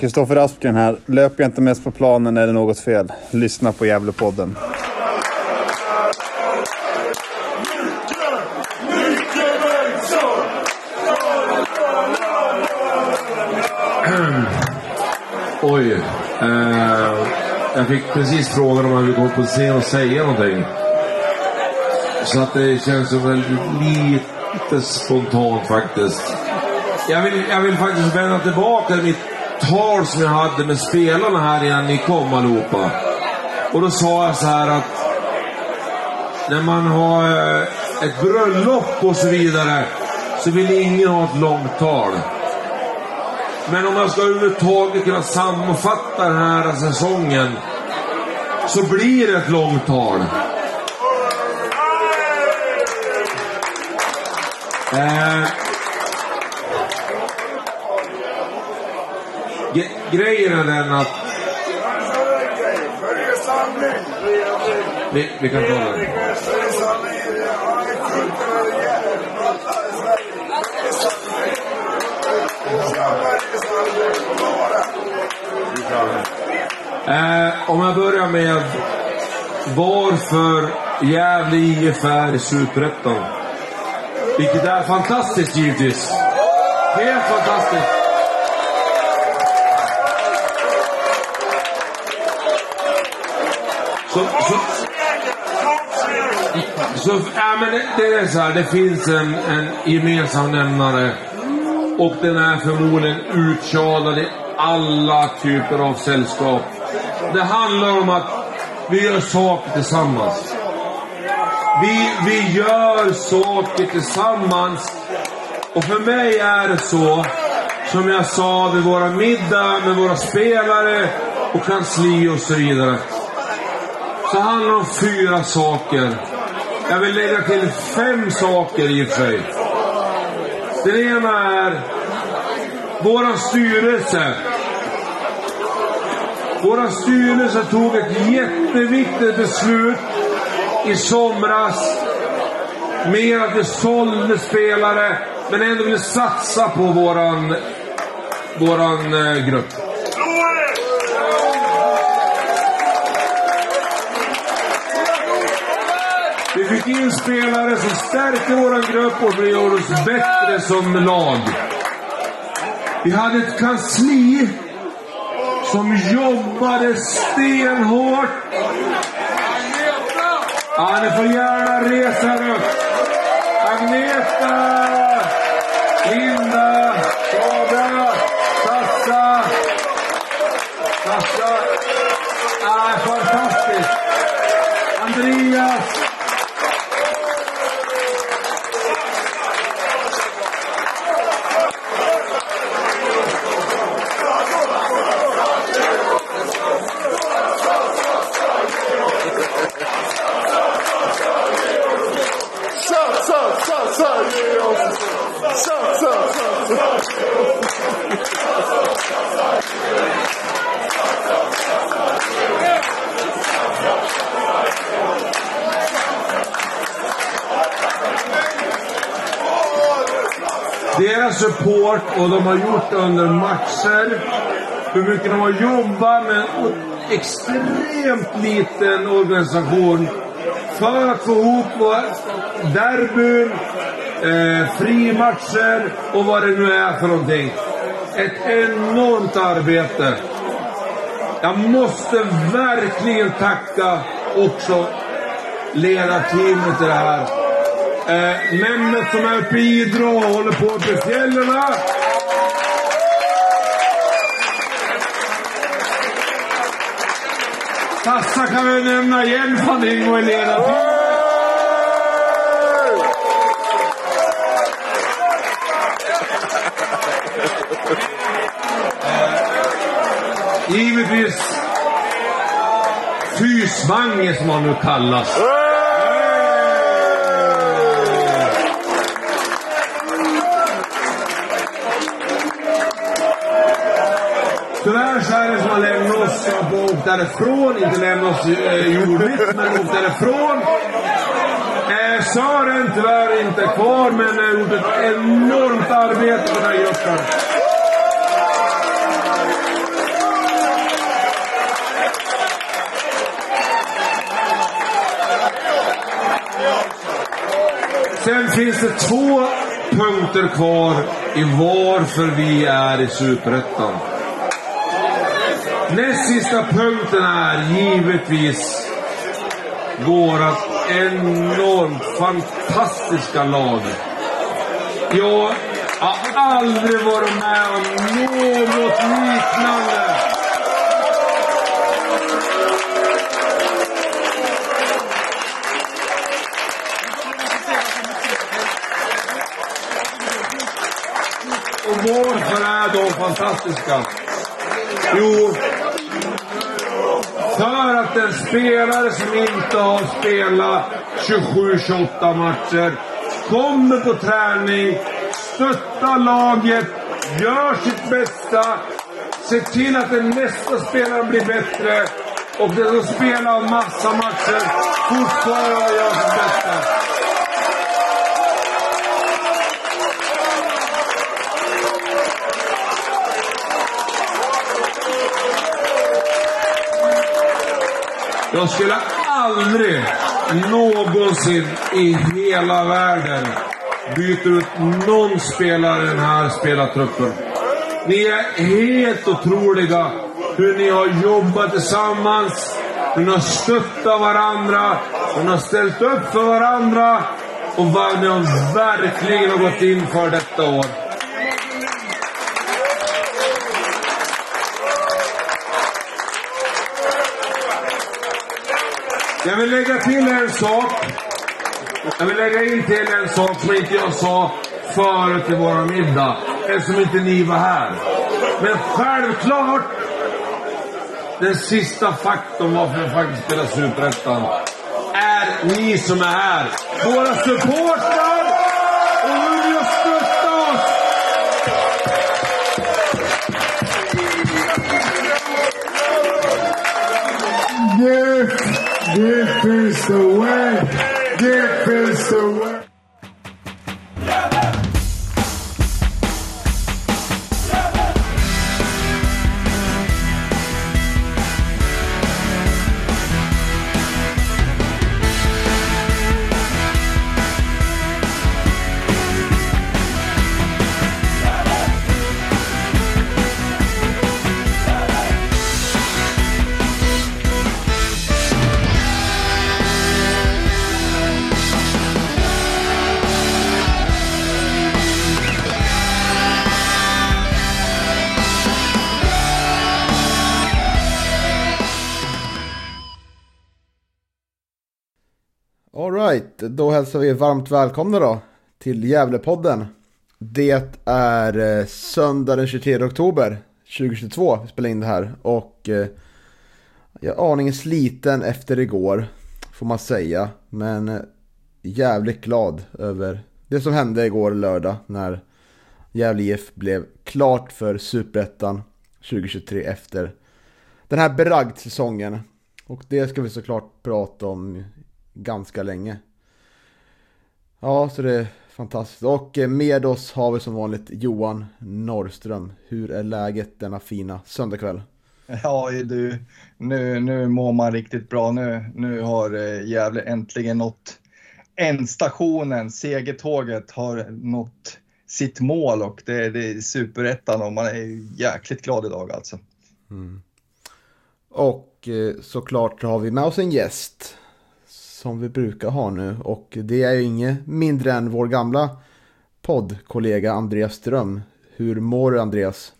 Kristoffer Aspgren här. Löper jag inte mest på planen är det något fel. Lyssna på Gävlepodden. Oj. Eh, jag fick precis frågan om man vill gå på scen och säga någonting. Så att det känns som väldigt lite spontant faktiskt. Jag vill, jag vill faktiskt vända tillbaka till mitt tal som jag hade med spelarna här innan ni kom allihopa. Och då sa jag så här att när man har eh, ett bröllop och så vidare så vill ingen ha ett långt tal. Men om jag ska överhuvudtaget kunna sammanfatta den här säsongen så blir det ett långt tal. Eh, ge- grejen är den att... Vi, vi kan ta den. Eh, om jag börjar med varför Gävle IF är i Superettan. Vilket är fantastiskt givetvis. Helt fantastiskt. Så, ja, men det, det är så här, det finns en, en gemensam nämnare. Och den är förmodligen uttjalad i alla typer av sällskap. Det handlar om att vi gör saker tillsammans. Vi, vi gör saker tillsammans. Och för mig är det så, som jag sa vid våra middag med våra spelare och kansli och så vidare. Så handlar det om fyra saker. Jag vill lägga till fem saker i och för sig. Den ena är våran styrelse. Våran styrelse tog ett jätteviktigt beslut i somras med att vi sålde spelare men ändå ville satsa på våran, våran eh, grupp. Fick in spelare som stärkte våran grupp och vi oss bättre som lag. Vi hade ett kansli som jobbade stenhårt. Ja, ni får gärna resa er upp. Agneta! Deras support och de har gjort det under matcher. Hur mycket de har jobbat med en extremt liten organisation för att få ihop derbyn, eh, frimatcher och vad det nu är för någonting. Ett enormt arbete. Jag måste verkligen tacka också ledarteamet i det här. Eh, Mehmet som är uppe i Idre och håller på uppe i fjällen. Tassa kan vi nämna igen från och Helena. Givetvis eh, Fysvange som han nu kallas. lämna oss och därifrån. Inte lämna oss eh, jordligt, men åk därifrån. Eh, Sören tyvärr inte kvar, men har gjort ett enormt arbete på den här gruppen. Sen finns det två punkter kvar i varför vi är i Superettan. Näst sista punkten är givetvis vårat enormt fantastiska lag. Jag har aldrig varit med om något liknande. Och varför är de fantastiska? Jo, en spelare som inte har spelat 27-28 matcher kommer på träning, stöttar laget, gör sitt bästa, ser till att den nästa spelaren blir bättre och den som spelar massa matcher fortfarande gör sitt bästa. Jag skulle aldrig någonsin i hela världen byta ut någon spelare i den här spelartruppen. Ni är helt otroliga hur ni har jobbat tillsammans, hur ni har stöttat varandra, hur ni har ställt upp för varandra och vad ni har verkligen har gått in för detta år. Jag vill lägga till en sak. Jag vill lägga in till en sak som inte jag sa förut i vår middag. Eftersom inte ni var här. Men självklart. Den sista faktorn varför vi faktiskt spelar Superettan. Är ni som är här. Våra supportrar. This is the way. Då hälsar vi varmt välkomna då till Gävlepodden. Det är eh, söndag den 23 oktober 2022 vi spelar in det här och eh, jag är aningen sliten efter igår får man säga. Men eh, jävligt glad över det som hände igår lördag när Gävle IF blev klart för Superettan 2023 efter den här bragdsäsongen. Och det ska vi såklart prata om ganska länge. Ja, så det är fantastiskt. Och eh, med oss har vi som vanligt Johan Norrström. Hur är läget denna fina söndagkväll? Ja du, nu, nu mår man riktigt bra. Nu, nu har eh, Gävle äntligen nått ändstationen. Segertåget har nått sitt mål och det, det är superettan och man är jäkligt glad idag alltså. Mm. Och eh, såklart har vi med oss en gäst som vi brukar ha nu och det är ju inget mindre än vår gamla poddkollega Andreas Ström. Hur mår du Andreas?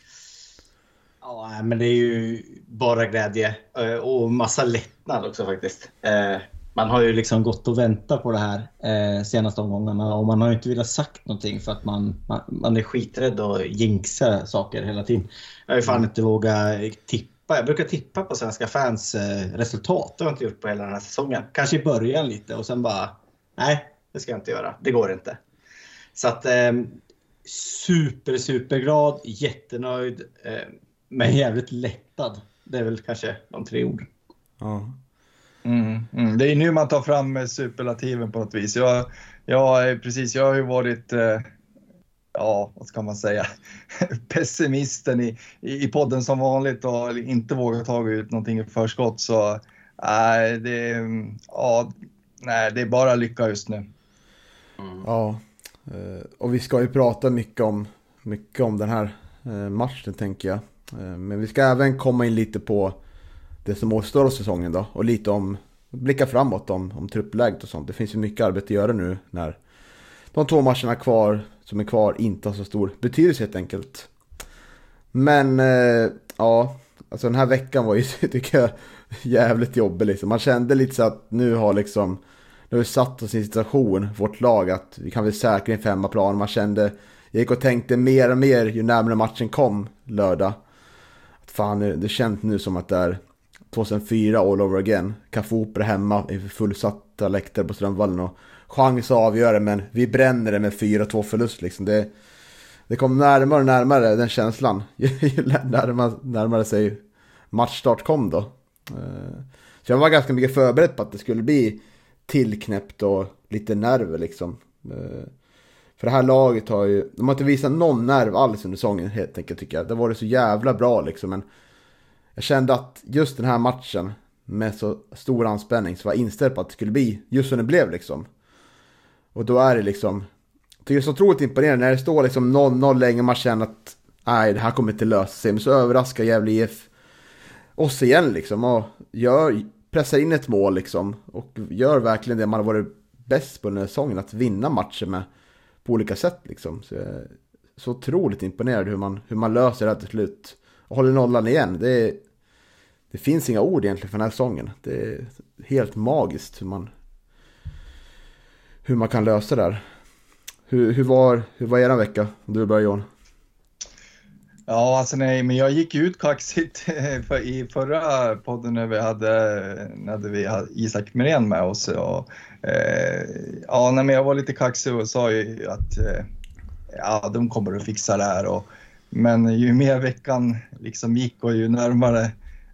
Ja, men det är ju bara glädje eh, och massa lättnad också faktiskt. Eh, man har ju liksom gått och väntat på det här eh, senaste omgångarna och man har ju inte velat sagt någonting för att man, man, man är skiträdd och jinxa saker hela tiden. Jag har ju fan inte vågat tippa. Jag brukar tippa på svenska fans resultat. Det har jag inte gjort på hela den här säsongen. Kanske i början lite och sen bara nej, det ska jag inte göra. Det går inte. Så att super, superglad, jättenöjd. Men jävligt lättad. Det är väl kanske de tre orden. Ja. Mm, mm. Det är nu man tar fram superlativen på något vis. Jag, jag, precis, jag har ju varit, eh, ja vad ska man säga, pessimisten i, i podden som vanligt och inte vågat ta ut någonting i förskott. Så nej, det, ja, nej, det är bara lycka just nu. Ja, eh, och vi ska ju prata mycket om, mycket om den här eh, matchen tänker jag. Eh, Men vi ska även komma in lite på det som återstår av säsongen då. Och lite om, blicka framåt om, om truppläget och sånt. Det finns ju mycket arbete att göra nu när de två matcherna kvar, som är kvar inte har så stor betydelse helt enkelt. Men eh, ja, alltså den här veckan var ju, tycker jag, jävligt jobbig liksom. Man kände lite så att nu har liksom, nu har vi satt oss i en situation, vårt lag, att vi kan väl säkra en femmaplan. Man kände, jag gick och tänkte mer och mer ju närmare matchen kom lördag. Att fan, det känns nu som att det är 2004 all over again. Café Opera hemma inför fullsatta läktare på Strömvallen och chans att avgöra men vi bränner det med 4-2 förlust liksom. Det, det kom närmare och närmare den känslan. Ju närmare, närmare sig matchstart kom då. Eh, så jag var ganska mycket förberedd på att det skulle bli tillknäppt och lite nerver liksom. Eh, för det här laget har ju, de har inte visat någon nerv alls under säsongen helt enkelt tycker jag. Det var det så jävla bra liksom. Men jag kände att just den här matchen med så stor anspänning så var jag inställd på att det skulle bli just som det blev liksom. Och då är det liksom, det är så otroligt imponerande när det står liksom 0-0 länge man känner att nej det här kommer inte lösa sig. Men så överraskar Gävle IF oss igen liksom och gör, pressar in ett mål liksom. Och gör verkligen det man har varit bäst på den här säsongen, att vinna matcher med på olika sätt liksom. Så jag är så otroligt imponerad hur man, hur man löser det här till slut. Och håller nollan igen. Det, är, det finns inga ord egentligen för den här säsongen. Det är helt magiskt hur man, hur man kan lösa det här. Hur, hur, var, hur var er vecka? Om du börjar Johan. Ja, alltså nej, men jag gick ut kaxigt för, i förra podden när vi hade, när vi hade Isak Mirén med oss. Och, eh, ja, nej, men jag var lite kaxig och sa ju att eh, ja, de kommer att fixa det här. Och, men ju mer veckan liksom gick och ju närmare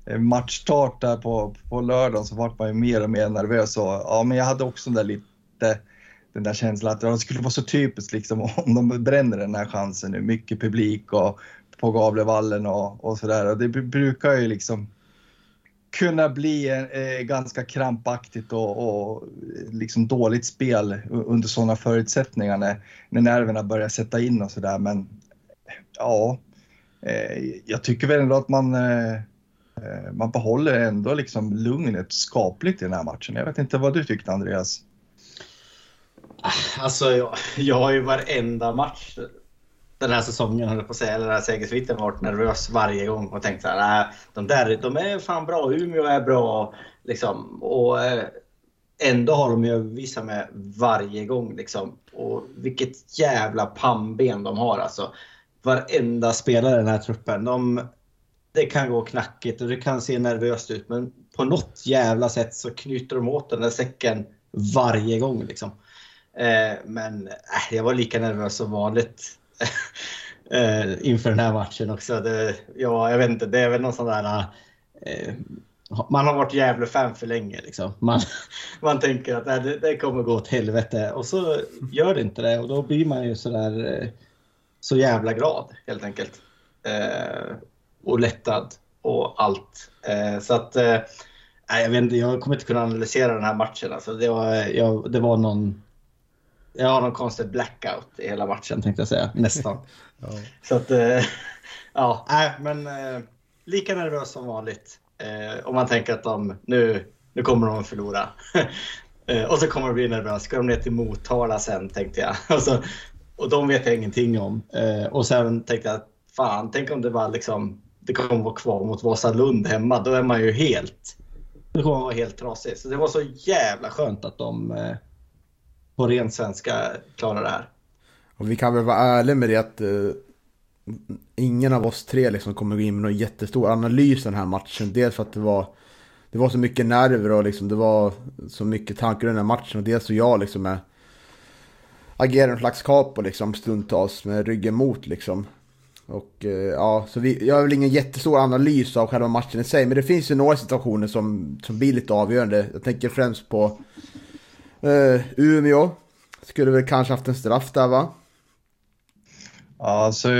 eh, matchstart där på, på lördagen så vart man ju mer och mer nervös. Och, ja, men jag hade också den där lite den där känslan att det skulle vara så typiskt liksom om de bränner den här chansen nu. Mycket publik och på Gavlevallen och, och sådär. Och det brukar ju liksom kunna bli eh, ganska krampaktigt och, och liksom dåligt spel under sådana förutsättningar när, när nerverna börjar sätta in och sådär. Men ja, eh, jag tycker väl ändå att man, eh, eh man behåller ändå liksom lugnet skapligt i den här matchen. Jag vet inte vad du tyckte Andreas? Alltså, jag, jag har ju varenda match den här säsongen, höll jag på att säga, eller den här segersviten varit nervös varje gång och tänkt så här, nej, de där, de är fan bra, Umeå är bra, liksom. Och eh, ändå har de ju visat med varje gång, liksom. Och vilket jävla pannben de har alltså. Varenda spelare i den här truppen, de, det kan gå knackigt och det kan se nervöst ut, men på något jävla sätt så knyter de åt den där säcken varje gång liksom. Eh, men äh, jag var lika nervös som vanligt eh, inför den här matchen också. Det, ja, jag vet inte, det är väl någon sån där... Man har varit Gävle-fan för länge. Liksom. Man, man tänker att äh, det, det kommer gå åt helvete och så gör det inte det och då blir man ju sådär där så jävla glad helt enkelt. Och lättad och allt. Så att nej, jag, vet inte, jag kommer inte kunna analysera den här matchen. Alltså, det, var, jag, det var någon jag har någon konstig blackout i hela matchen tänkte jag säga. Nästan. Så att, eh, ja, nej, men eh, lika nervös som vanligt. Eh, om man tänker att de, nu, nu kommer de att förlora. eh, och så kommer de bli nervösa. Ska de ner till Motala sen tänkte jag. och, så, och de vet jag ingenting om. Eh, och sen tänkte jag, fan, tänk om det var liksom, det kommer vara kvar mot Vasalund hemma. Då är man ju helt, då kommer man vara helt trasig. Så det var så jävla skönt att de eh, på ren svenska klarar det här. Och vi kan väl vara ärliga med det att eh, ingen av oss tre liksom kommer gå in med någon jättestor analys den här matchen. Dels för att det var, det var så mycket nerver och liksom det var så mycket tankar i den här matchen. Och dels så jag liksom är... agerar en slags capo liksom stundtals med ryggen mot liksom. Och eh, ja, så vi, jag har väl ingen jättestor analys av själva matchen i sig. Men det finns ju några situationer som, som blir lite avgörande. Jag tänker främst på eh, Umeå. Skulle väl kanske haft en straff där va? Alltså,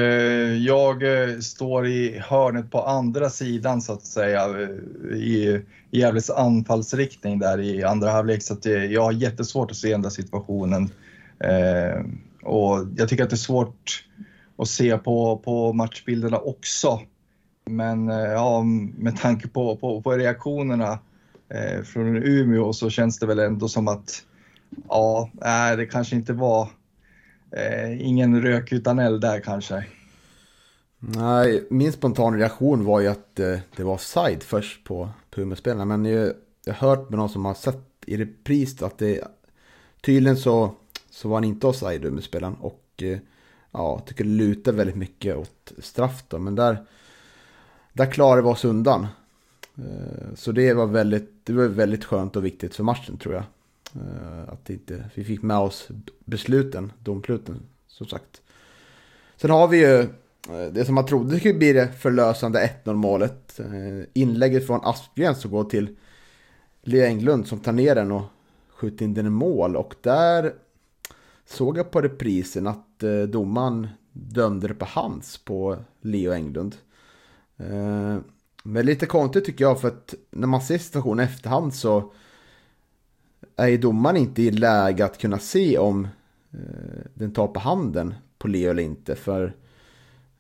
jag eh, står i hörnet på andra sidan så att säga eh, i Gävles anfallsriktning där i andra halvlek så att eh, jag har jättesvårt att se den där situationen Eh, och jag tycker att det är svårt att se på, på matchbilderna också. Men ja, med tanke på, på, på reaktionerna eh, från Umeå så känns det väl ändå som att ja, nej, det kanske inte var eh, ingen rök utan eld där kanske. Nej, min spontana reaktion var ju att eh, det var offside först på, på Men jag, jag har hört med någon som har sett i repris att det tydligen så, så var han inte offside Umeåspelaren. Och eh, ja, jag tycker det lutar väldigt mycket åt straff då. Men där, där klarade vi oss undan. Eh, så det var, väldigt, det var väldigt skönt och viktigt för matchen tror jag. Eh, att inte, vi fick med oss besluten, domsluten som sagt. Sen har vi ju eh, det som man trodde skulle bli det förlösande 1-0 målet. Eh, inlägget från Aspgren som går till Lea Englund som tar ner den och skjuter in den i mål. Och där såg jag på reprisen att domaren dömde det på hands på Leo Englund. Men lite konstigt tycker jag för att när man ser situationen i efterhand så är ju domaren inte i läge att kunna se om eh, den tar på handen på Leo eller inte. För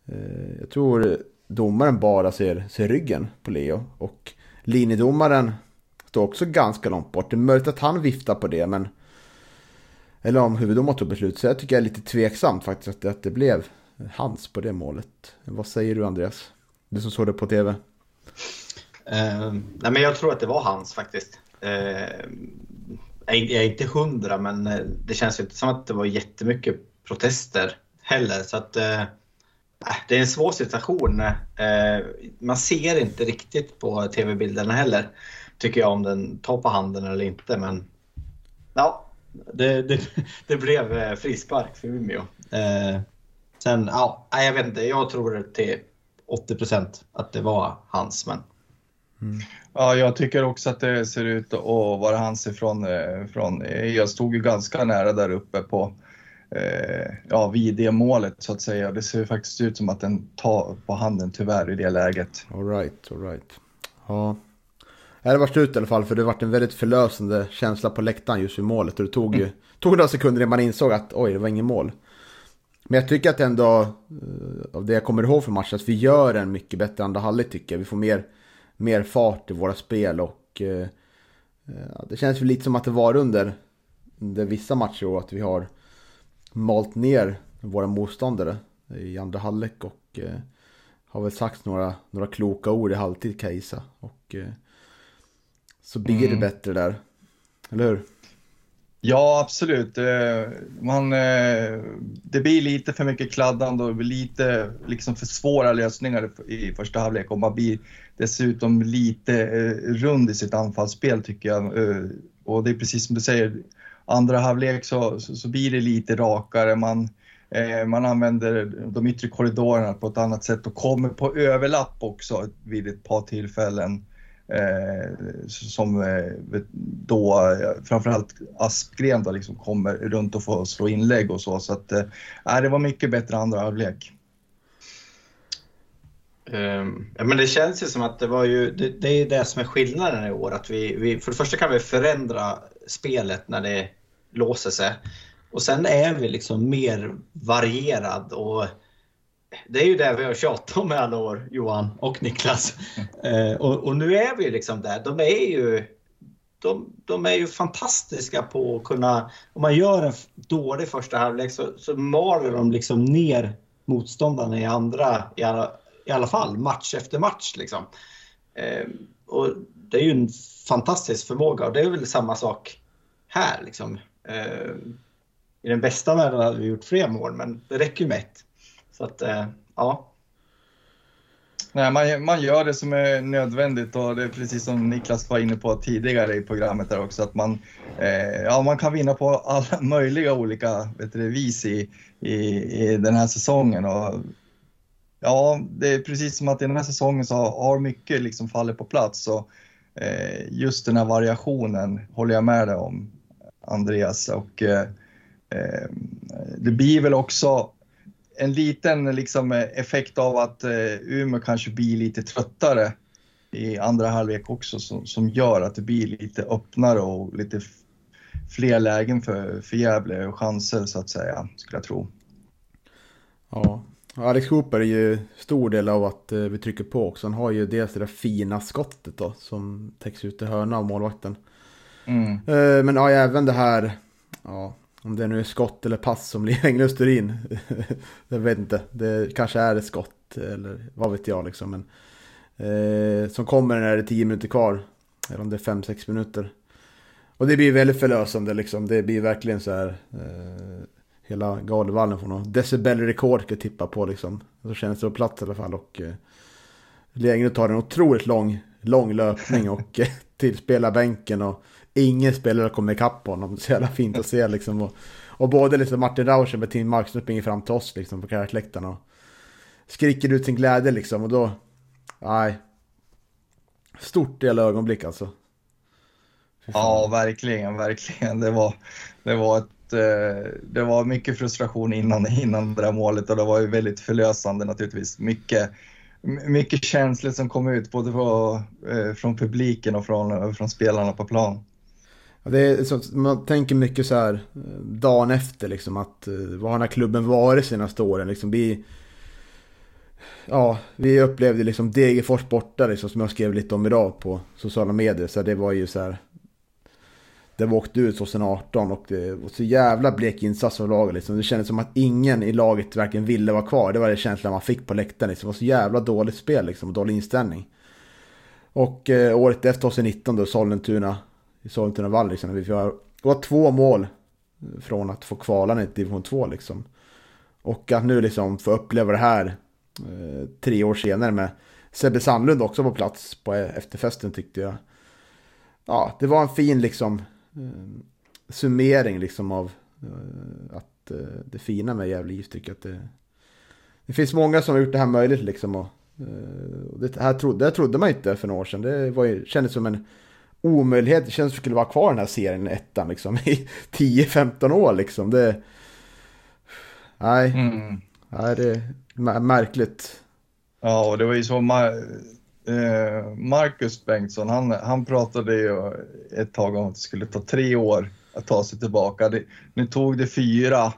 eh, jag tror domaren bara ser, ser ryggen på Leo. Och linjedomaren står också ganska långt bort. Det är möjligt att han viftar på det men eller om huvuddomaren tog beslut. Så jag tycker jag är lite tveksamt faktiskt att det, att det blev hans på det målet. Vad säger du Andreas? Du som såg det på tv. Uh, eh, nej men jag tror att det var hans faktiskt. Uh, jag är inte hundra, men eh, det känns inte som att det var jättemycket protester heller. Så att, uh, det är en svår situation. Eh, man ser inte riktigt på tv-bilderna heller, tycker jag, om den tar på handen eller inte. Men ja, det, det, det blev frispark för Umeå. sen, ja, jag vet inte, jag tror till 80 procent att det var hans. Men... Mm. Ja, jag tycker också att det ser ut att vara hans ifrån. Eh, från, jag stod ju ganska nära där uppe på eh, ja, vid det målet så att säga. Det ser faktiskt ut som att den tar på handen tyvärr i det läget. All right, all right. Ja. Det var slut i alla fall för det var en väldigt förlösande känsla på läktaren just vid målet. Och det tog ju mm. tog några sekunder innan man insåg att oj, det var ingen mål. Men jag tycker att ändå, eh, av det jag kommer ihåg från matchen, att vi gör en mycket bättre andra halvlek tycker jag. Vi får mer, mer fart i våra spel och eh, det känns ju lite som att det var under, under vissa matcher och att vi har malt ner våra motståndare i andra halvlek och eh, har väl sagt några, några kloka ord i halvtid Kajsa. Och eh, så blir mm. det bättre där. Eller hur? Ja, absolut. Eh, man, eh, det blir lite för mycket kladdande och lite liksom för svåra lösningar i första halvlek och man blir dessutom lite eh, rund i sitt anfallsspel tycker jag. Och det är precis som du säger, andra halvlek så, så, så blir det lite rakare. Man, man använder de yttre korridorerna på ett annat sätt och kommer på överlapp också vid ett par tillfällen. Eh, som eh, då eh, framförallt Aspgren då liksom kommer runt och får slå inlägg och så. Så att, eh, det var mycket bättre andra halvlek. Um, ja, men det känns ju som att det var ju, det, det är det som är skillnaden i år. Att vi, vi, för det första kan vi förändra spelet när det låser sig. Och sen är vi liksom mer varierad och det är ju det vi har tjatat om i alla år, Johan och Niklas. Eh, och, och, nu är vi liksom där. De är ju, de, de, är ju fantastiska på att kunna... Om man gör en dålig första halvlek så, så maler de liksom ner motståndarna i andra, i alla, i alla fall match efter match. Liksom. Eh, och det är ju en fantastisk förmåga och det är väl samma sak här. Liksom. Eh, I den bästa världen hade vi gjort fler mål, men det räcker med ett. Så att, eh, ja. Nej, man, man gör det som är nödvändigt och det är precis som Niklas var inne på tidigare i programmet där också att man, eh, ja, man kan vinna på alla möjliga olika vet du, vis i, i, i den här säsongen. Och, ja, det är precis som att i den här säsongen så har mycket liksom fallit på plats. Så, eh, just den här variationen håller jag med dig om, Andreas. Och, eh, eh det blir väl också en liten liksom, effekt av att eh, Umeå kanske blir lite tröttare i andra halvlek också som, som gör att det blir lite öppnare och lite fler lägen för, för Gävle och chanser så att säga, skulle jag tro. Ja, Alex Cooper är ju stor del av att eh, vi trycker på också. Han har ju dels det där fina skottet då som täcks ut i hörna av målvakten. Mm. Eh, Men ja, även det här, ja, om det nu är skott eller pass som blir Englund Sturin. jag vet inte, det kanske är ett skott eller vad vet jag liksom. Men, eh, som kommer när det är 10 minuter kvar, eller om det är 5-6 minuter. Och det blir väldigt förlösande liksom, det blir verkligen så här. Eh, hela Galevallen får något decibelrekord ska jag tippa på liksom. Så känns det på plats i alla fall och eh, Englund tar en otroligt lång, lång löpning och eh, tillspelar bänken och ingen spelare kommer ikapp honom. Så jävla fint att se liksom. Och, och både liksom Martin Rauschen med Tim Markström springer fram till oss liksom på karaktärsläktaren och skriker ut sin glädje liksom. Och då, nej. Stort jävla ögonblick alltså. Ja, verkligen, verkligen. Det var, det var ett eh, det var mycket frustration innan, innan det där målet och det var ju väldigt förlösande naturligtvis. Mycket, mycket känslor som kom ut både på, eh, från publiken och från, från spelarna på plan. Det är så, man tänker mycket så här eh, dagen efter liksom att eh, vad har den här klubben varit senaste åren liksom. Vi, ja, vi upplevde liksom Degerfors borta liksom som jag skrev lite om idag på sociala medier. Så det var ju så här. Det var åkt ut 2018 och det var så jävla blek insats av laget liksom. Det kändes som att ingen i laget verkligen ville vara kvar. Det var det känslan man fick på läktaren liksom. Det var så jävla dåligt spel liksom och dålig inställning. Och eh, året efter 2019 då Sollentuna i Sollentuna Vall liksom. Vi var, var två mål från att få kvala ner till division 2 liksom. Och att nu liksom få uppleva det här eh, tre år senare med Sebbe Sandlund också på plats på eh, efterfesten tyckte jag. Ja, det var en fin liksom eh, summering liksom av eh, att eh, det fina med Gävle IF tycker jag att det, det finns många som har gjort det här möjligt liksom. Och, eh, och det, här trodde, det trodde man inte för några år sedan. Det var ju, kändes som en omöjlighet. Det känns som att vi skulle vara kvar i den här serien ettan liksom i 10-15 år liksom. Det... Nej, Mm. nej det är mär- märkligt. Ja, och det var ju så eh, Marcus Bengtsson, han, han pratade ju ett tag om att det skulle ta tre år att ta sig tillbaka. Det, nu tog det fyra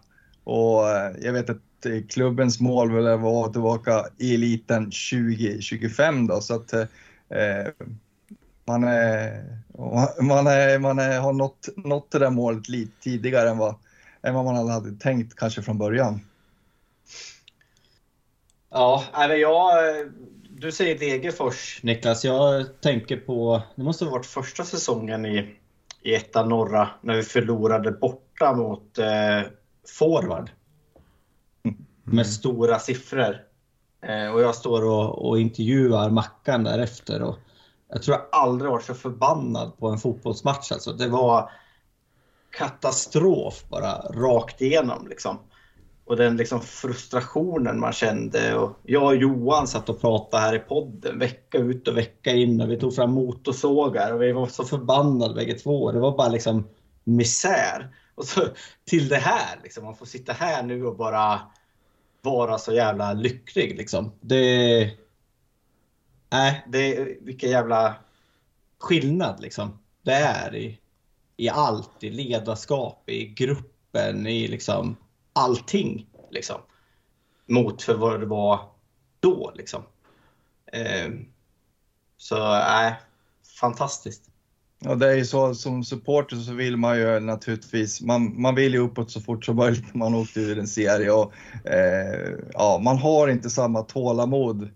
och eh, jag vet att eh, klubbens mål var att vara tillbaka i eliten 2025 då, så att eh, man, man, man har nått, nått det där målet lite tidigare än vad, än vad man hade tänkt kanske från början. Ja, men jag, du säger Degerfors Niklas. Jag tänker på, det måste ha varit första säsongen i, i ettan norra när vi förlorade borta mot eh, forward. Med stora siffror. Eh, och jag står och, och intervjuar Mackan därefter. Och jag tror jag aldrig varit så förbannad på en fotbollsmatch. Alltså. Det var katastrof bara rakt igenom. Liksom. Och den liksom frustrationen man kände. Och jag och Johan satt och pratade här i podden vecka ut och vecka in. Och vi tog fram motorsågar och vi var så förbannade bägge två. Det var bara liksom misär. Och så till det här, liksom, man får sitta här nu och bara vara så jävla lycklig. Liksom. Det... Nej, det är vilken jävla skillnad liksom. det är i, i allt. I ledarskap, i gruppen, i liksom allting. Liksom. Mot för vad det var då. Liksom. Eh, så nej, fantastiskt. Ja, det är ju så som supporter så vill man ju naturligtvis, man, man vill ju uppåt så fort som möjligt när man åkte ur en serie och eh, ja, man har inte samma tålamod.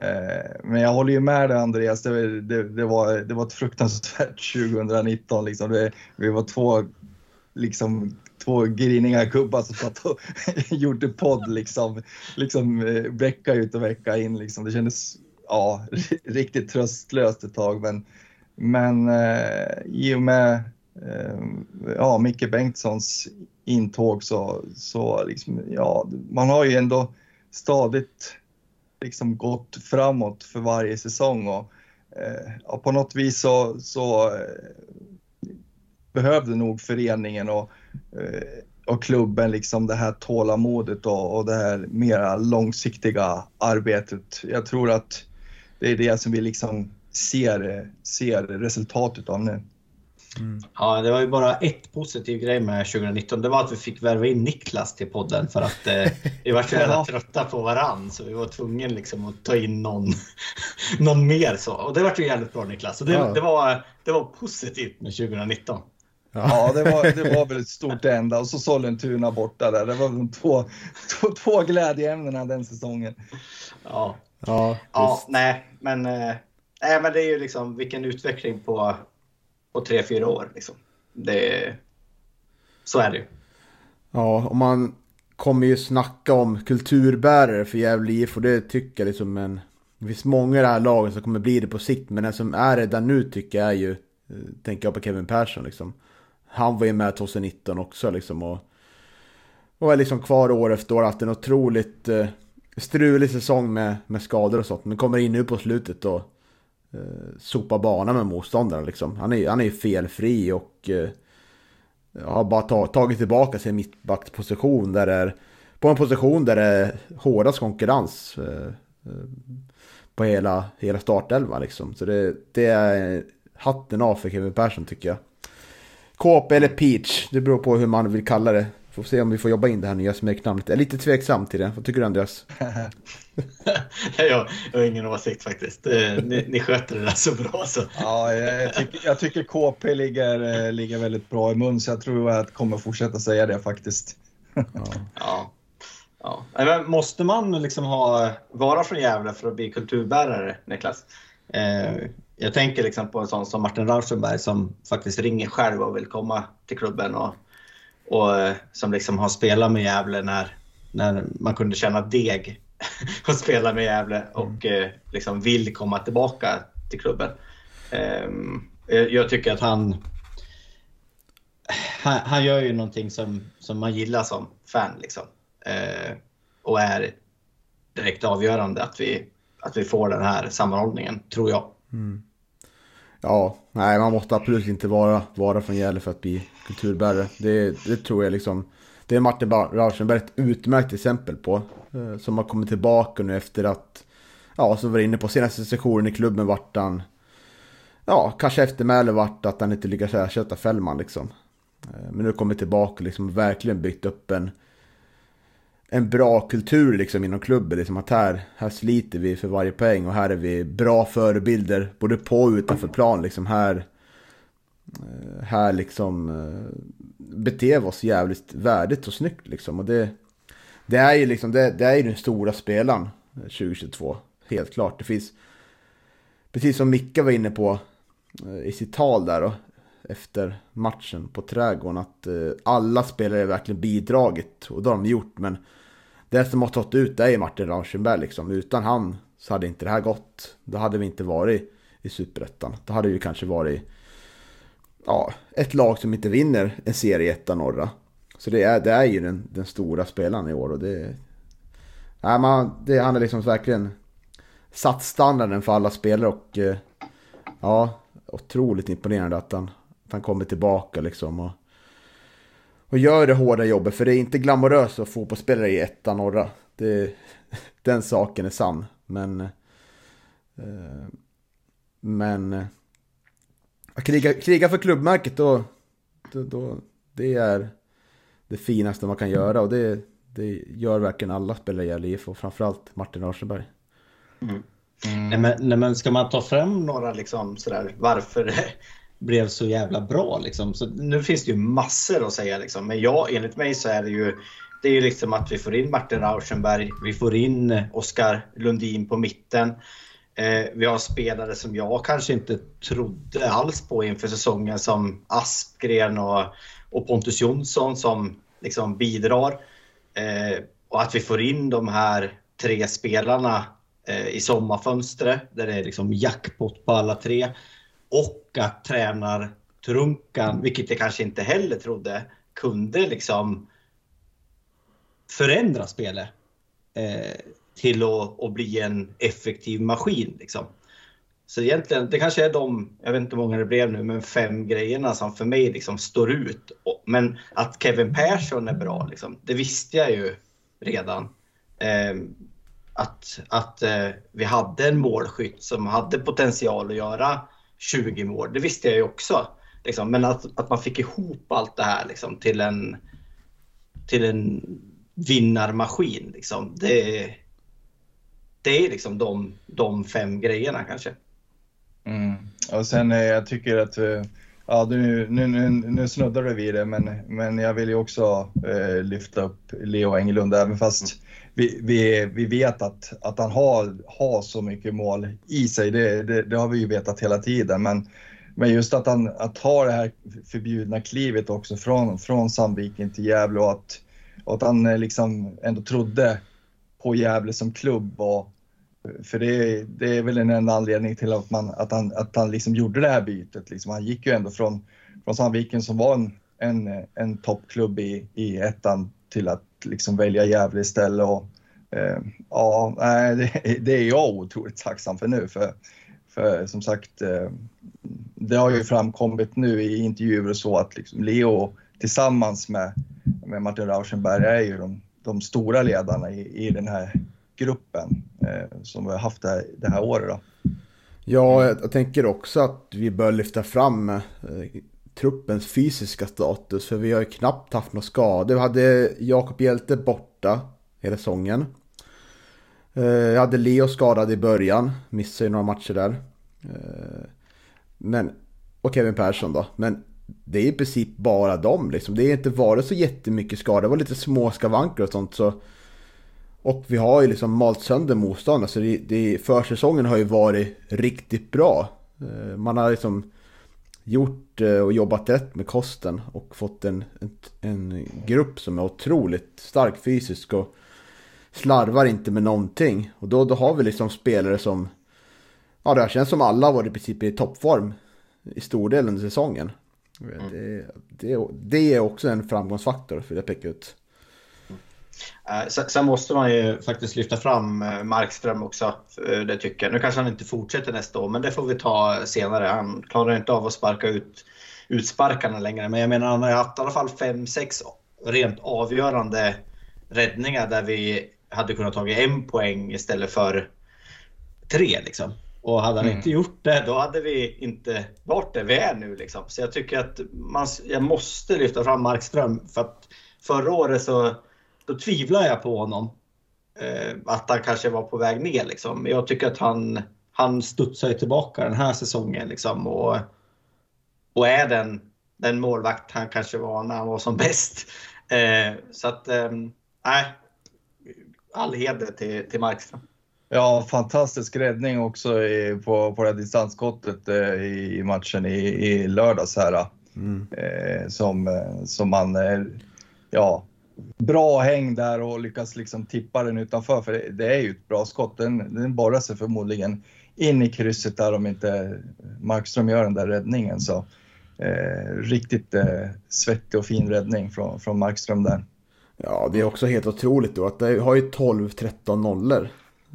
Eh, men jag håller ju med dig Andreas, det, det, det, var, det var ett fruktansvärt 2019 liksom. Det, vi var två, liksom, två griniga gubbar som satt och gjorde podd liksom, liksom eh, vecka ut och vecka in liksom. Det kändes ja, riktigt tröstlöst ett tag men men eh, i och med eh, ja, Micke Bengtssons intåg så, så liksom, ja, man har ju ändå stadigt liksom gått framåt för varje säsong och eh, ja, på något vis så, så eh, behövde nog föreningen och, eh, och klubben liksom det här tålamodet och, och det här mera långsiktiga arbetet. Jag tror att det är det som vi liksom ser, eh, ser resultatet av nu. Ja, det var ju bara ett positiv grej med 2019. Det var att vi fick värva in Niklas till podden för att eh, vi var så jävla trötta på varann. Så vi var tvungna liksom att ta in någon, någon mer. Så. Och det var ju jävligt bra Niklas. Så det, Ja. det, var, det var positivt med 2019. Ja, det var, det var väl ett stort enda. Och så Sollentuna borta där. Det var de två, två, två glädjeämnena den säsongen. Ja, Ja, ja nej, men, eh, nej, men det är ju liksom vilken utveckling på, på tre fyra år. Liksom. Det, så är det ju. Ja, och man kommer ju snacka om kulturbärare för Gävle IF och det tycker jag liksom en... Det finns många i det här laget som kommer bli det på sikt men den som är det där nu tycker jag är ju... Eh, tänker jag på Kevin Persson liksom. Han var ju med 2019 också liksom och... Och är liksom kvar år efter år, haft en otroligt eh, strulig säsong med, med skador och sånt. Men kommer in nu på slutet och eh, sopar banan med motståndaren liksom. Han är, han är ju felfri och... Eh, har bara ta, tagit tillbaka sin mittbacksposition där det är på en position där det är hårdast konkurrens eh, eh, på hela, hela startelvan liksom. Så det, det är hatten av för Kevin Persson tycker jag. KP eller Peach, det beror på hur man vill kalla det. Får se om vi får jobba in det här nya smeknamnet. Jag är lite tveksam till det. Vad tycker du Andreas? jag, jag har ingen åsikt faktiskt. Eh, Ni, ni sköter det där så bra så. Ja, jag, tycker, jag tycker KP ligger, eh, ligger väldigt bra i mun, så jag tror att jag kommer fortsätta säga det faktiskt. Ja. Ja. Men måste man liksom ha, vara från Gävle för att bli kulturbärare, Niklas? Eh, jag tänker liksom på en sån som Martin Rauschenberg som faktiskt ringer själv och vill komma till klubben och, och eh, som liksom har spelat med Gävle när, när man kunde känna deg och spela med Gävle och eh, liksom vill komma tillbaka till klubben. Eh, jag, tycker att han, han, han gör ju någonting som, som man gillar som fan. Liksom. Eh, och är direkt avgörande att vi, att vi får den här sammanhållningen, tror jag. Ja, nej man måste absolut inte vara, vara från Gävle för att bli kulturbärare. Det, det tror jag liksom. Det är Martin Rauschenberg ett utmärkt exempel på. Eh, som har kommit tillbaka nu efter att, ja som var inne på senaste sessionen i klubben vart han, ja kanske eftermäle vart att han inte lyckas ersätta Fällman liksom. Eh, men nu kommer tillbaka liksom och liksom verkligen byggt upp en, en bra kultur liksom inom klubben. Liksom att här, här sliter vi för varje poäng och här är vi bra förebilder både på och utanför plan. Liksom här, eh, här liksom eh, beter vi oss jävligt värdigt och snyggt liksom. Och det, det är ju liksom, det, det är ju den stora spelaren eh, 2022. Helt klart. Det finns, precis som Micke var inne på i sitt tal där då, efter matchen på Trädgården, att alla spelare verkligen bidragit. Och det har de gjort, men det som har tagit ut är ju Martin Rauschenberg liksom. Utan han så hade inte det här gått. Då hade vi inte varit i Superettan. Då hade vi kanske varit ja, ett lag som inte vinner en serie etta norra. Så det är, det är ju den, den stora spelaren i år och det... Nej, man, det, han har liksom verkligen satt standarden för alla spelare och eh, ja, otroligt imponerande att han, att han kommer tillbaka liksom och, och gör det hårda jobbet. För det är inte glamoröst att fotbollsspelare i etta norra. Det, den saken är sann. Men... Eh, men... eh, Att kriga, kriga för klubbmärket då, då, då... Det är det finaste man kan göra och det, det gör verkligen alla spelare i Gävle IF och framförallt Martin Rauschenberg. Nej, men, nej, men ska man ta fram några liksom sådär varför blev så jävla bra liksom. Så nu finns det ju massor att säga liksom. Men ja, enligt mig så är det ju det är ju liksom att vi får in Martin Rauschenberg, vi får in Oskar Lundin på mitten. Eh, vi har spelare som jag kanske inte trodde alls på inför säsongen som Aspgren och, och Pontus Jonsson som liksom bidrar. Eh, och att vi får in de här tre spelarna eh, i sommarfönstret där det är liksom jackpot på alla tre. Och att tränar Trunkan, vilket jag kanske inte heller trodde, kunde liksom förändra spelet eh, till att, att bli en effektiv maskin. Liksom. Så egentligen, det kanske är de, jag vet inte hur många det blev nu, men fem grejerna som för mig liksom står ut. Men att Kevin Persson är bra, liksom, det visste jag ju redan. Eh, att att eh, vi hade en målskytt som hade potential att göra 20 mål, det visste jag ju också. Liksom. Men att, att man fick ihop allt det här liksom, till en, till en vinnarmaskin. Liksom. Det, det är liksom de, de fem grejerna kanske. Mm. Och sen eh, jag tycker att, eh, ja nu, nu, nu, nu snuddar du vid det, men, men jag vill ju också eh, lyfta upp Leo Englund, även fast vi, vi, vi vet att, att han har, har så mycket mål i sig, det, det, det har vi ju vetat hela tiden. Men, men just att han att ta det här förbjudna klivet också från, från Sandviken till Gävle och att, och att han eh, liksom ändå trodde på Gävle som klubb. Och, för det, det är väl en enda anledning till att, man, att han, att han liksom gjorde det här bytet. Liksom. Han gick ju ändå från, från Sandviken som var en, en, en toppklubb i, i ettan till att liksom välja Gävle istället. Och, eh, ja, det, det är jag otroligt tacksam för nu. För, för som sagt, eh, det har ju framkommit nu i intervjuer och så att liksom Leo tillsammans med, med Martin Rauschenberg är ju de, de stora ledarna i, i den här gruppen eh, som vi har haft det här, det här året. Då. Ja, jag, tänker också att vi bör lyfta fram eh, truppens fysiska status. För vi har ju knappt haft några skador. Vi hade Jakob Hjälte borta hela säsongen. Eh, jag hade Leo skadad i början, missade ju några matcher där. Eh, men, och Kevin Persson då. Men det är i princip bara dem liksom. Det är inte varit så jättemycket skador. Det var lite små skavanker och sånt. Så och vi har ju liksom malt sönder motståndarna så det, det, försäsongen har ju varit riktigt bra. Eh, man har liksom gjort eh, och jobbat rätt med kosten och fått en, en, en grupp som är otroligt stark fysiskt och slarvar inte med någonting. Och då, då har vi liksom spelare som, ja det känns som alla varit i princip i toppform i stor del under säsongen. Mm. Det, det, det, är också en framgångsfaktor för det peka ut. Eh, sen måste man ju faktiskt lyfta fram eh, Markström också. Eh, det tycker jag. Nu kanske han inte fortsätter nästa år, men det får vi ta senare. Han klarar inte av att sparka ut utsparkarna längre. Men jag menar, han har haft i alla fall 5-6 rent avgörande räddningar där vi hade kunnat ta en poäng istället för tre. Liksom. Och hade han mm. inte gjort det, då hade vi inte varit där vi är nu. Liksom. Så jag tycker att man, jag måste lyfta fram Markström. För att förra året så då tvivlar jag på honom. Eh, att han kanske var på väg ner liksom. Jag tycker att han, han studsar tillbaka den här säsongen liksom och, och är den, den målvakt han kanske var när han var som bäst. Eh, så att, eh, nej. all heder till, till Markström. Ja, fantastisk räddning också i, på, på det här distansskottet eh, i, matchen i, i lördags här. Mm. Eh, som, eh, som man, eh, ja, bra häng där och lyckas liksom tippa den utanför. För det, det är ju ett bra skott. Den, den borrar sig förmodligen in i krysset där om inte Markström gör den där räddningen. Så eh, riktigt eh, svettig och fin räddning från, från Markström där. Ja, det är också helt otroligt då att det har ju 12-13 nollor.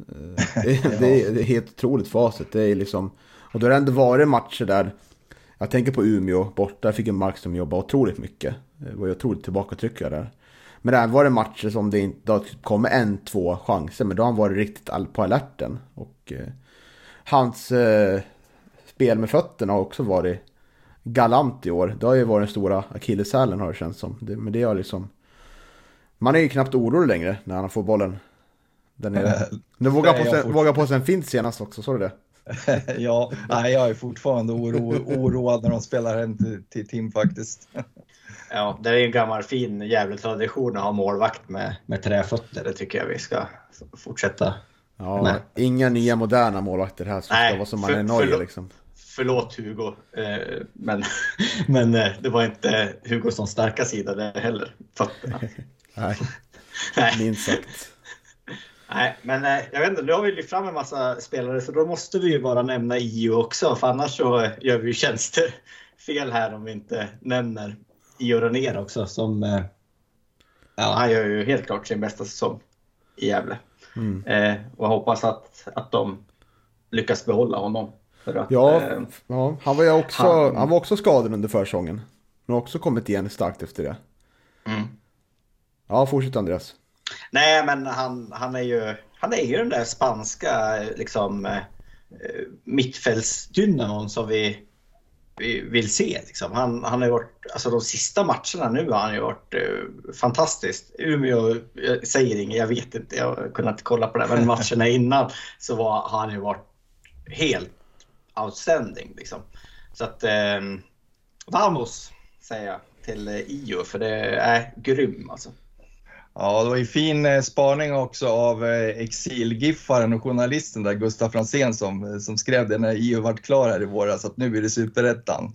Eh, det, det, är, det är helt otroligt facit. Det är liksom, och då har det ändå varit matcher där jag tänker på Umeå borta, där fick en Markström jobba otroligt mycket. Det var ju otroligt tillbakatryckare där. Men där var det matcher som det inte har kommit en, två chanser. Men då har han varit riktigt på alerten. Och eh, hans eh, spel med fötterna har också varit galant i år. Det har ju varit den stora akilleshälen har det känts som. Det, men det har liksom... Man är ju knappt orolig längre när han får bollen. Där nere. Nu vågar på, sig, vågar på sig en fint senast också, såg du det? ja, nej, jag är fortfarande oro, oroad när de spelar hem till, till Tim faktiskt. Ja, det är en gammal fin jävla tradition att ha målvakt med, med träfötter. Det tycker jag vi ska fortsätta Ja, med. inga nya moderna målvakter här som Nej, ska vara som man är i Norge förlåt, liksom. Förlåt Hugo, eh, men, men eh, det var inte Hugos starka sida det heller, fötterna. Nej, minst sagt. Nej, men eh, jag vet inte, nu har vi lyft fram en massa spelare så då måste vi ju bara nämna EU också, för annars så gör vi ju tjänster fel här om vi inte nämner Io Ranier också som... Eh, ja, han gör ju helt klart sin bästa säsong i Gävle. Mm. Eh, och hoppas att, att de lyckas behålla honom. Att, ja, eh, ja, han var ju också, han, han var också skadad under försäsongen. Men har också kommit igen starkt efter det. Mm. Ja, fortsätt Andreas. Nej, men han, han, är ju, han är ju den där spanska liksom, eh, mittfältsdynamon som vi vill se. Liksom. Han, han har varit, alltså de sista matcherna nu har han ju varit eh, fantastiskt. Umeå, jag säger inget, jag vet inte, jag har kunnat kolla på det, men matcherna innan så var, har han ju varit helt outstanding. Liksom. Så att, eh, vamos säger jag till eh, Io, för det är grym alltså. Ja, det var ju fin eh, spaning också av eh, exilgiffaren och journalisten där, Gustaf Fransén, som, eh, som skrev det när EU vart klar här i våras, att nu blir det superettan.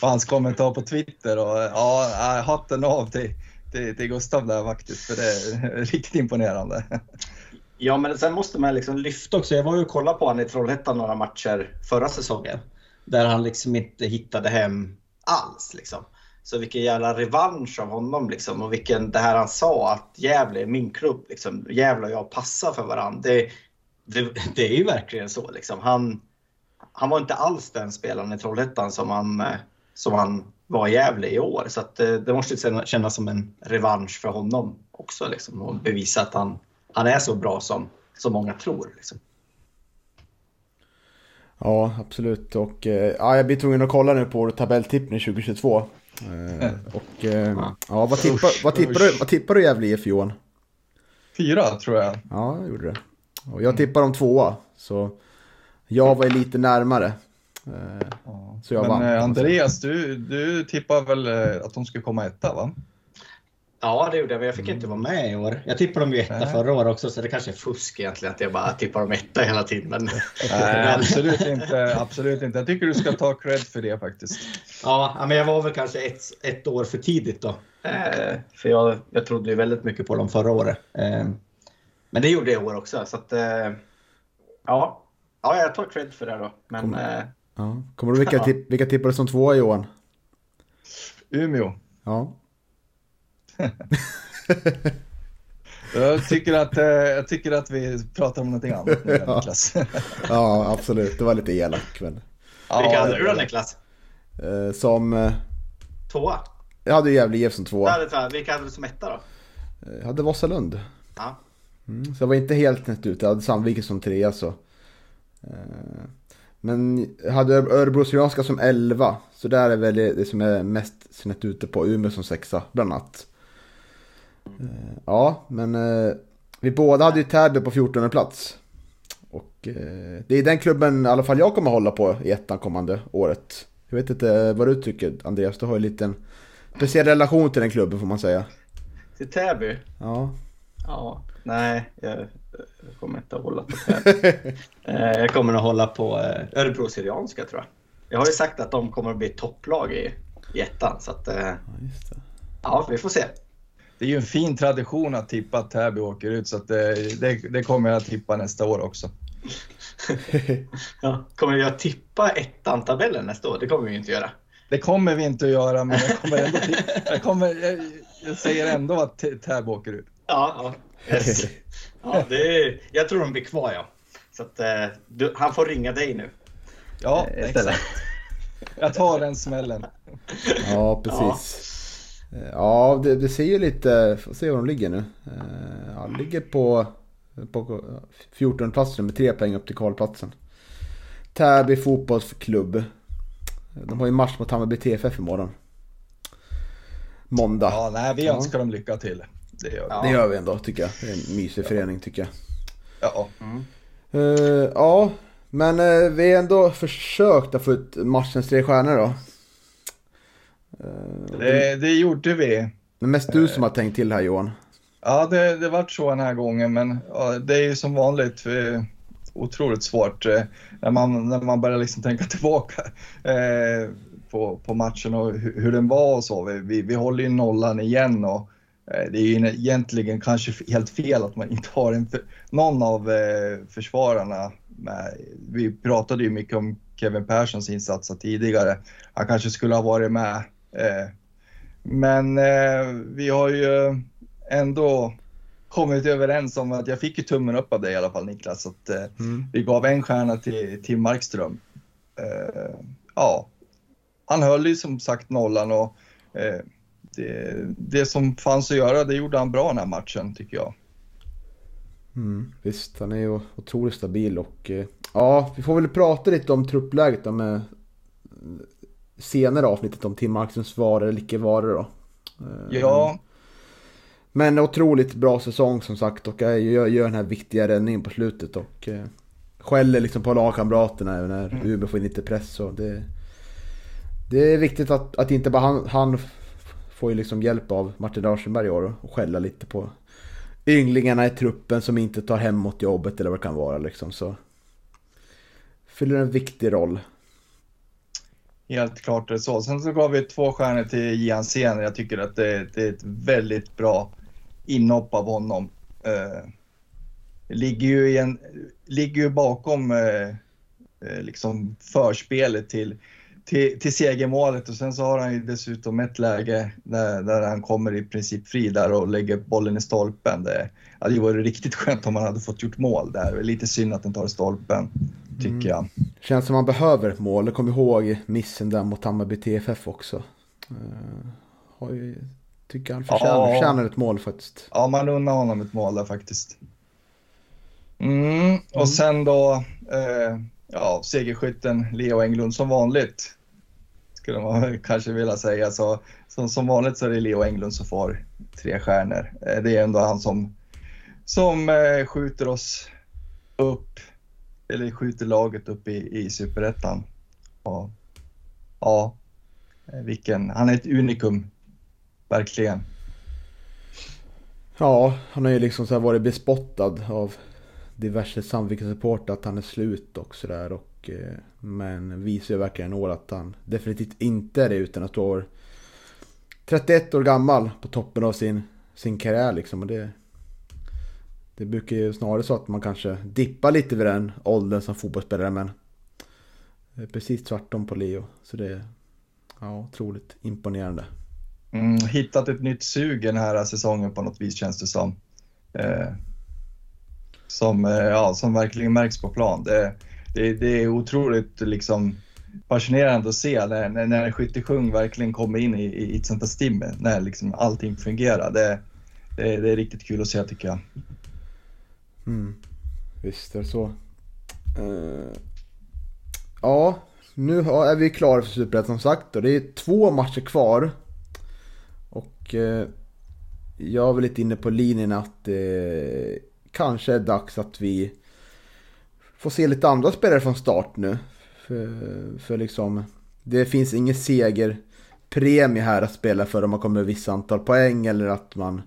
Och hans kommentar på Twitter och ja, hatten av till, till, till Gustav där faktiskt, för det är riktigt imponerande. Ja, men sen måste man liksom lyfta också. Jag var ju och kollade på honom i Trollhättan några matcher förra säsongen. Där han liksom inte hittade hem alls. Liksom. Så vilken jävla revansch av honom liksom. Och vilken, det här han sa att Gävle är min klubb. Liksom. Gävle och jag passar för varandra. Det, det, det är ju verkligen så. Liksom. Han, han var inte alls den spelaren i Trollhättan som han, eh, som han var i Gävle i år. Så att, eh, det måste kännas som en revansch för honom också. Liksom, och bevisa att han, han är så bra som, som många tror. Liksom. Ja, absolut. Och eh, ja, jag blir tvungen att kolla nu på tabelltippning 2022. Eh, och eh, ja, vad tippar, vad tippar, du, vad tippar du Gävle IF Johan? Fyra tror jag. Ja, jag gjorde det. Och jag tippar om tvåa. Så jag var lite närmare. Så jag Men vann. Andreas, du, du tippar väl att de ska komma etta va? Ja, det gjorde jag, men jag fick inte vara med i år. Jag tippade dem ju etta Nej. förra året också, så det kanske är fusk egentligen att jag bara tippar dem etta hela tiden. Men... Nej, absolut inte. Absolut inte. Jag tycker du ska ta cred för det faktiskt. Ja, men jag var väl kanske ett, ett år för tidigt då. Eh, för jag, jag trodde ju väldigt mycket på dem förra året. Eh, men det gjorde jag i år också, så att... Eh, ja. ja, jag tar cred för det då. Men, Kommer, eh, ja. Kommer du vilka, ja. tipp, vilka tippade som tvåa Johan? Umeå. Ja. jag, tycker att, eh, jag tycker att vi pratar om någonting annat nu, Niklas. ja, absolut. Det var lite elak. Men... Ja, Vilka hade du då, Niklas? Eh, som... Eh, tvåa? Jag hade Gävle IF som tvåa. Vilka hade du som etta då? Jag hade Vasalund. Ja. Mm, så jag var inte helt nätt ute. Jag hade Sandviken som trea så. Men jag hade Örebro Syrianska som elva. Så där är väl det som är mest snett ute på. Umeå som sexa bland annat. Eh, ja, men eh, vi båda hade ju Täby på 14 plats. Och eh, det är den klubben i alla fall jag kommer hålla på i ettan kommande året. Jag vet inte vad du tycker Andreas, du har ju en speciell relation till den klubben får man säga. Till Täby? Ja. Ja, nej, jag, jag kommer inte att hålla på Täby. jag kommer att hålla på Örebro Syrianska tror jag. Jag har ju sagt att de kommer att bli topplag i, i ettan. Så att, ja, ja, vi får se det är ju en fin tradition att tippa att Täby åker ut så att det, det, det kommer jag att tippa nästa år också. ja, kommer jag tippa ettan-tabellen nästa år? Det kommer vi ju inte göra. Det kommer vi inte att göra, men jag, kommer ändå jag, kommer, jag, jag säger ändå att Täby åker ut. Ja, ja. Yes. ja det är, jag tror de blir kvar ja. Så att, eh, du, han får ringa dig nu. Ja, eh, exakt. Jag tar den smällen. Ja, precis. Eh, ja, det, det, ser ju lite... Får se var de ligger nu. Eh, ja, ligger på, på 14 platsen med tre poäng upp till kvalplatsen. Täby fotbollsklubb. De har ju match mot Hammarby TFF imorgon. Måndag. Ja, nej, vi önskar dem lycka till. Det gör vi. Det gör vi ändå tycker jag. Det är en mysig förening tycker jag. Ja. Mm. Uh, ja, men uh, vi har ändå försökt att få ut matchens tre stjärnor då. Eh, det, det gjorde vi. Men mest du som har tänkt till här Johan. Ja, det, det vart så den här gången, men ja, det är ju som vanligt eh, otroligt svårt eh, när, man, när man börjar liksom tänka tillbaka eh, på, på matchen och hur, hur, den var och så. Vi, vi, vi håller ju nollan igen och eh, det är ju egentligen kanske helt fel att man inte har en, någon av eh, försvararna med. Vi pratade ju mycket om Kevin Perssons insatser tidigare. Han kanske skulle ha varit med Eh, men eh, vi har ju ändå kommit överens om att jag fick ju tummen upp av dig i alla fall Niklas. Att, eh, mm. Vi gav en stjärna till Tim Markström. ja, han höll ju som sagt nollan och det, det, som fanns att göra det gjorde han bra den här matchen tycker jag. Mm, visst, han är ju otroligt stabil och ja, vi får väl prata lite om truppläget då med senare avsnittet om Tim Markssons vara eller icke vara då. Eh, Ja, Men otroligt bra säsong som sagt och jag gör, den här viktiga räddningen på slutet och eh, skäller liksom på lagkamraterna när Mm. Uber får in lite press och det... Det är viktigt att, att inte bara han, han får ju liksom hjälp av Martin Larsenberg i år och skälla lite på ynglingarna i truppen som inte tar hem mot jobbet eller vad det kan vara liksom så. Fyller en viktig roll helt klart är det så. Sen så gav vi två stjärnor till Gian Sen. Jag tycker att det, det är ett väldigt bra inhopp av honom. Eh, ligger, ju i en, ligger ju bakom eh, eh, liksom förspelet till, till, till segermålet och sen så har han ju dessutom ett läge där, där han kommer i princip fri där och lägger bollen i stolpen. Det hade ju varit riktigt skönt om han hade fått gjort mål där. Lite synd att den tar i stolpen, tycker jag. Känns som man behöver ett mål. Kommer ihåg missen där mot Hammarby TFF också. Uh, ju, tycker han förtjänar, Ja. förtjänar ett mål faktiskt. Ja, man unnar honom ett mål där faktiskt. Mm. Och sen då, eh, ja, segerskytten Leo Englund som vanligt. Skulle man kanske vilja säga. Så, som, som vanligt så är det Leo Englund som får tre stjärnor. Eh, det är ändå han som, som eh, skjuter oss upp, eller skjuter laget upp i, i superettan. Ja, ja, eh, vilken, han är ett unikum, verkligen. Ja, han har ju liksom så här varit bespottad av diverse Sandviken-supportrar att han är slut och sådär. Eh, men visar ju verkligen i år att han definitivt inte är det utan att år 31 år gammal på toppen av sin, sin karriär liksom. Och det, det brukar ju snarare så att man kanske dippar lite vid den åldern som fotbollsspelare men det är precis tvärtom på Leo. Så det är ja, otroligt imponerande. Mm, hittat ett nytt sug den här säsongen på något vis känns det som. Eh, som, eh, ja, som verkligen märks på plan. Det, det, det är otroligt liksom, fascinerande att se när, när, när Skyttesjung verkligen kommer in i, i ett sånt här stim, när liksom allting fungerar. Det, det, det är riktigt kul att se tycker jag. Mm. Visst är det så. Eh, ja, nu är vi klara för Superettan som sagt. Och det är två matcher kvar. Och eh, jag är väl lite inne på linjen att det kanske är dags att vi får se lite andra spelare från start nu. För, för liksom, det finns ingen segerpremie här att spela för om man kommer vissa antal poäng eller att man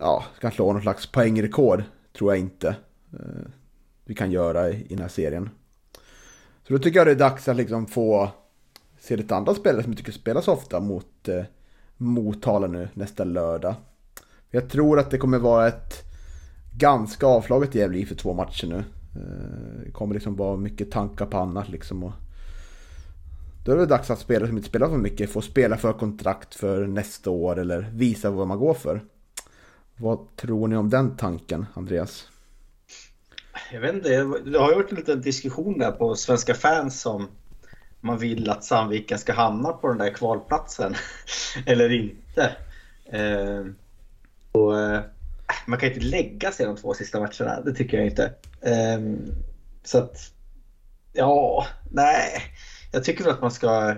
ja, kan slå någon slags poängrekord. Tror jag inte eh, vi kan göra i, i den här serien. Så då tycker jag det är dags att liksom få se lite andra spelare som jag tycker spelas ofta mot eh, Motala nu nästa lördag. Jag tror att det kommer vara ett ganska avslaget Gävle för två matcher nu. Eh, Det kommer liksom vara mycket tankar på annat liksom. Och då är det dags att spelare som inte spelar för mycket får spela för kontrakt för nästa år eller visa vad man går för. Vad tror ni om den tanken, Andreas? Jag vet inte, det har ju varit en liten diskussion där på Svenska fans som man vill att Sandviken ska hamna på den där kvalplatsen eller inte. Eh, och, eh, man kan inte lägga sig de två sista matcherna, det tycker jag inte. Eh, så att, ja, nej. Jag tycker väl att man ska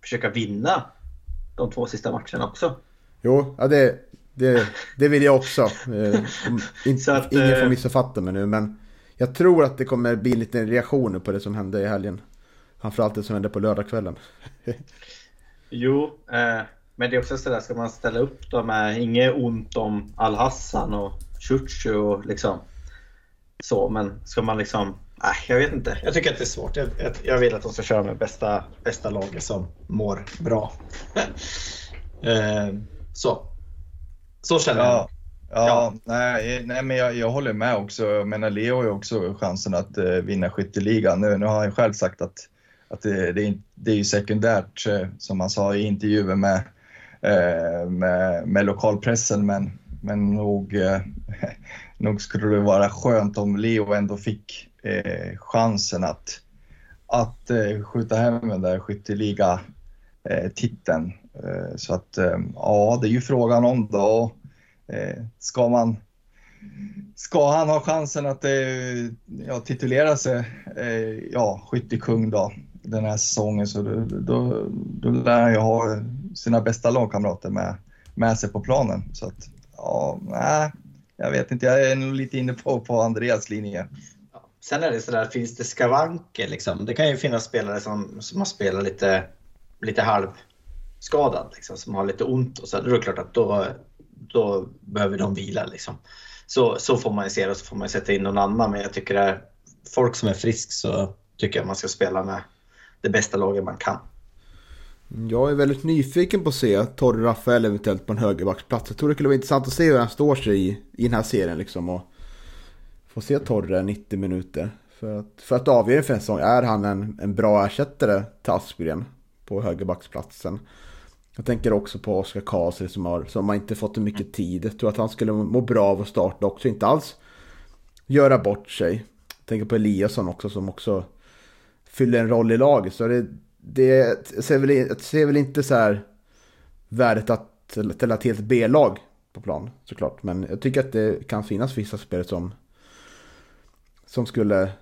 försöka vinna de två sista matcherna också. Jo, ja det, det, det vill jag också. Eh, in, Så att, ingen eh, får missuppfatta mig nu, men jag tror att det kommer bli lite reaktioner på det som hände i helgen. Framförallt det som hände på lördagskvällen. Jo, eh, men det är också sådär, ska man ställa upp då med inget ont om Al-Hassan och Ciuciu och liksom så, men ska man liksom, nej jag vet inte. Jag tycker att det är svårt. Jag, jag, jag vill att de ska köra med bästa, bästa laget som mår bra. eh, så. Så känner jag. Ja, ja, Nej, nej, men jag, jag håller med också. Jag menar, Leo har ju också chansen att eh, vinna skytteligan. Nu, nu har han ju själv sagt att, att det, det, är, det är ju sekundärt, eh, som han sa i intervjuer med, eh, med, med lokalpressen, men, men nog, eh, nog skulle det vara skönt om Leo ändå fick eh, chansen att, att eh, skjuta hem den där skytteliga eh, titeln. Eh, Eh, så att eh, ja, det är ju frågan om då. Eh, ska man Ska han ha chansen att ja, titulera sig ja, skyttekung då? den här säsongen så då, då, då lär han ju ha sina bästa lagkamrater med, med sig på planen. Så att, ja, nej, jag vet inte. Jag är nog lite inne på, på Andreas linje. Sen är det sådär, finns det skavanker liksom? Det kan ju finnas spelare som, som har spelat lite, lite skadad, liksom, som har lite ont och så. Då är det klart att då, då behöver de vila liksom. Så, så får man ju se det och så får man sätta in någon annan. Men jag tycker att folk som är frisk så tycker jag man ska spela med det bästa laget man kan. Jag är väldigt nyfiken på att se Torre Rafael eventuellt på en högerbacksplats. Jag tror det skulle vara intressant att se hur han står sig i, i den här serien liksom. Och få se Torre 90 minuter. För att, för att avgöra för en säsong, är han en, en bra ersättare till Aspgren på högerbacksplatsen? Jag tänker också på Oskar Karlsson som har, som har inte fått så mycket tid. Jag tror att han skulle må bra av att starta också, inte alls göra bort sig. Jag tänker på Eliasson också som också fyller en roll i laget. Så det, det ser, väl, ser väl inte så här värdet att ställa till ett B-lag på plan såklart. Men jag tycker att det kan finnas vissa spelare som, som skulle,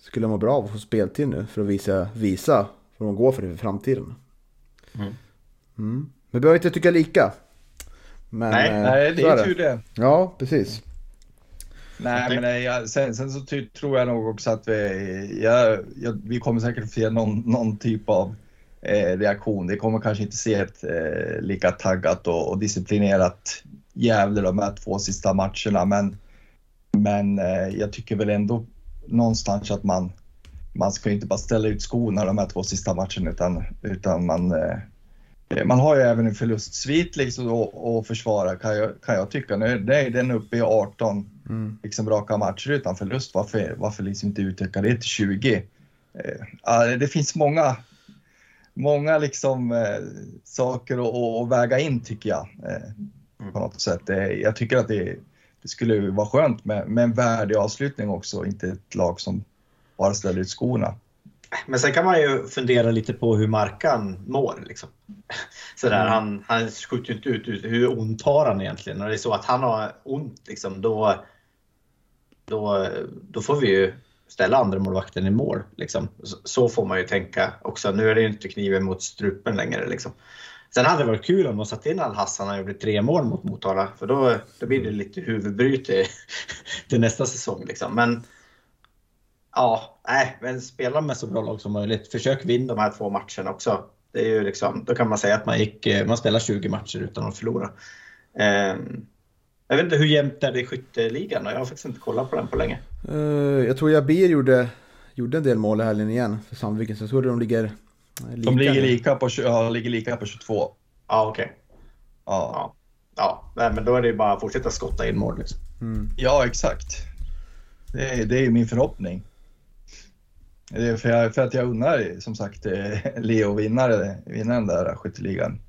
skulle må bra av att få speltid nu för att visa, visa vad de går för i framtiden. Mm. Mm. Vi behöver inte tycka lika. Men, nej, eh, nej, det är ju tur det. Ja, precis. Nej, men nej, sen, sen, så tror jag nog också att vi, ja, ja, vi kommer säkert få se någon, någon typ av eh, reaktion. Det kommer kanske inte se ett eh, lika taggat och, och disciplinerat Gävle de här två sista matcherna, men, men eh, jag tycker väl ändå någonstans att man, man ska inte bara ställa ut skorna de här två sista matcherna utan, utan man, eh, Eh, man har ju även en förlustsvit liksom att försvara kan jag, kan jag tycka. Nu är den uppe i 18 mm. liksom raka matcher utan förlust. Varför, varför liksom inte utöka det till 20? Eh, det finns många, många liksom, eh, saker att, att, väga in tycker jag. Eh, på något sätt. jag tycker att det, det skulle vara skönt med, med en värdig avslutning också, inte ett lag som bara ställer ut skorna. Men sen kan man ju fundera lite på hur Markan mår. Liksom. Sådär, mm. han, han skjuter ju inte ut hur ont har han egentligen. När det är så att han har ont, liksom, då, då, då får vi ju ställa andra målvakten i mål. Liksom. Så, så, får man ju tänka också. Nu är det ju inte kniven mot strupen längre. Liksom. Sen hade det varit kul om de satt in Al-Hassan och gjorde tre mål mot Motala. För då, då blir det lite huvudbryte till nästa säsong. Liksom. Men Ja, nej, men spela med så bra lag som möjligt. Försök vinna de här två matcherna också. Det är ju liksom, då kan man säga att man, gick, eh, man spelar 20 matcher utan att förlora. Um, jag vet inte hur jämnt är det i skytteligan? Jag har faktiskt inte kollat på den på länge. Uh, jag tror Jabir gjorde, gjorde en del mål i helgen igen för Sandviken, så jag tror de ligger lika. De ligger lika på, ja, ligger lika på 22. Ja, okej. Okay. Ja. ja. Ja, nej, men då är det ju bara att fortsätta skotta in mål. Liksom. Mm. Ja, exakt. Det är, det är min förhoppning. Det är för, jag, för att jag unnar som sagt eh, Leo vinnare, vinna den där skytteligan.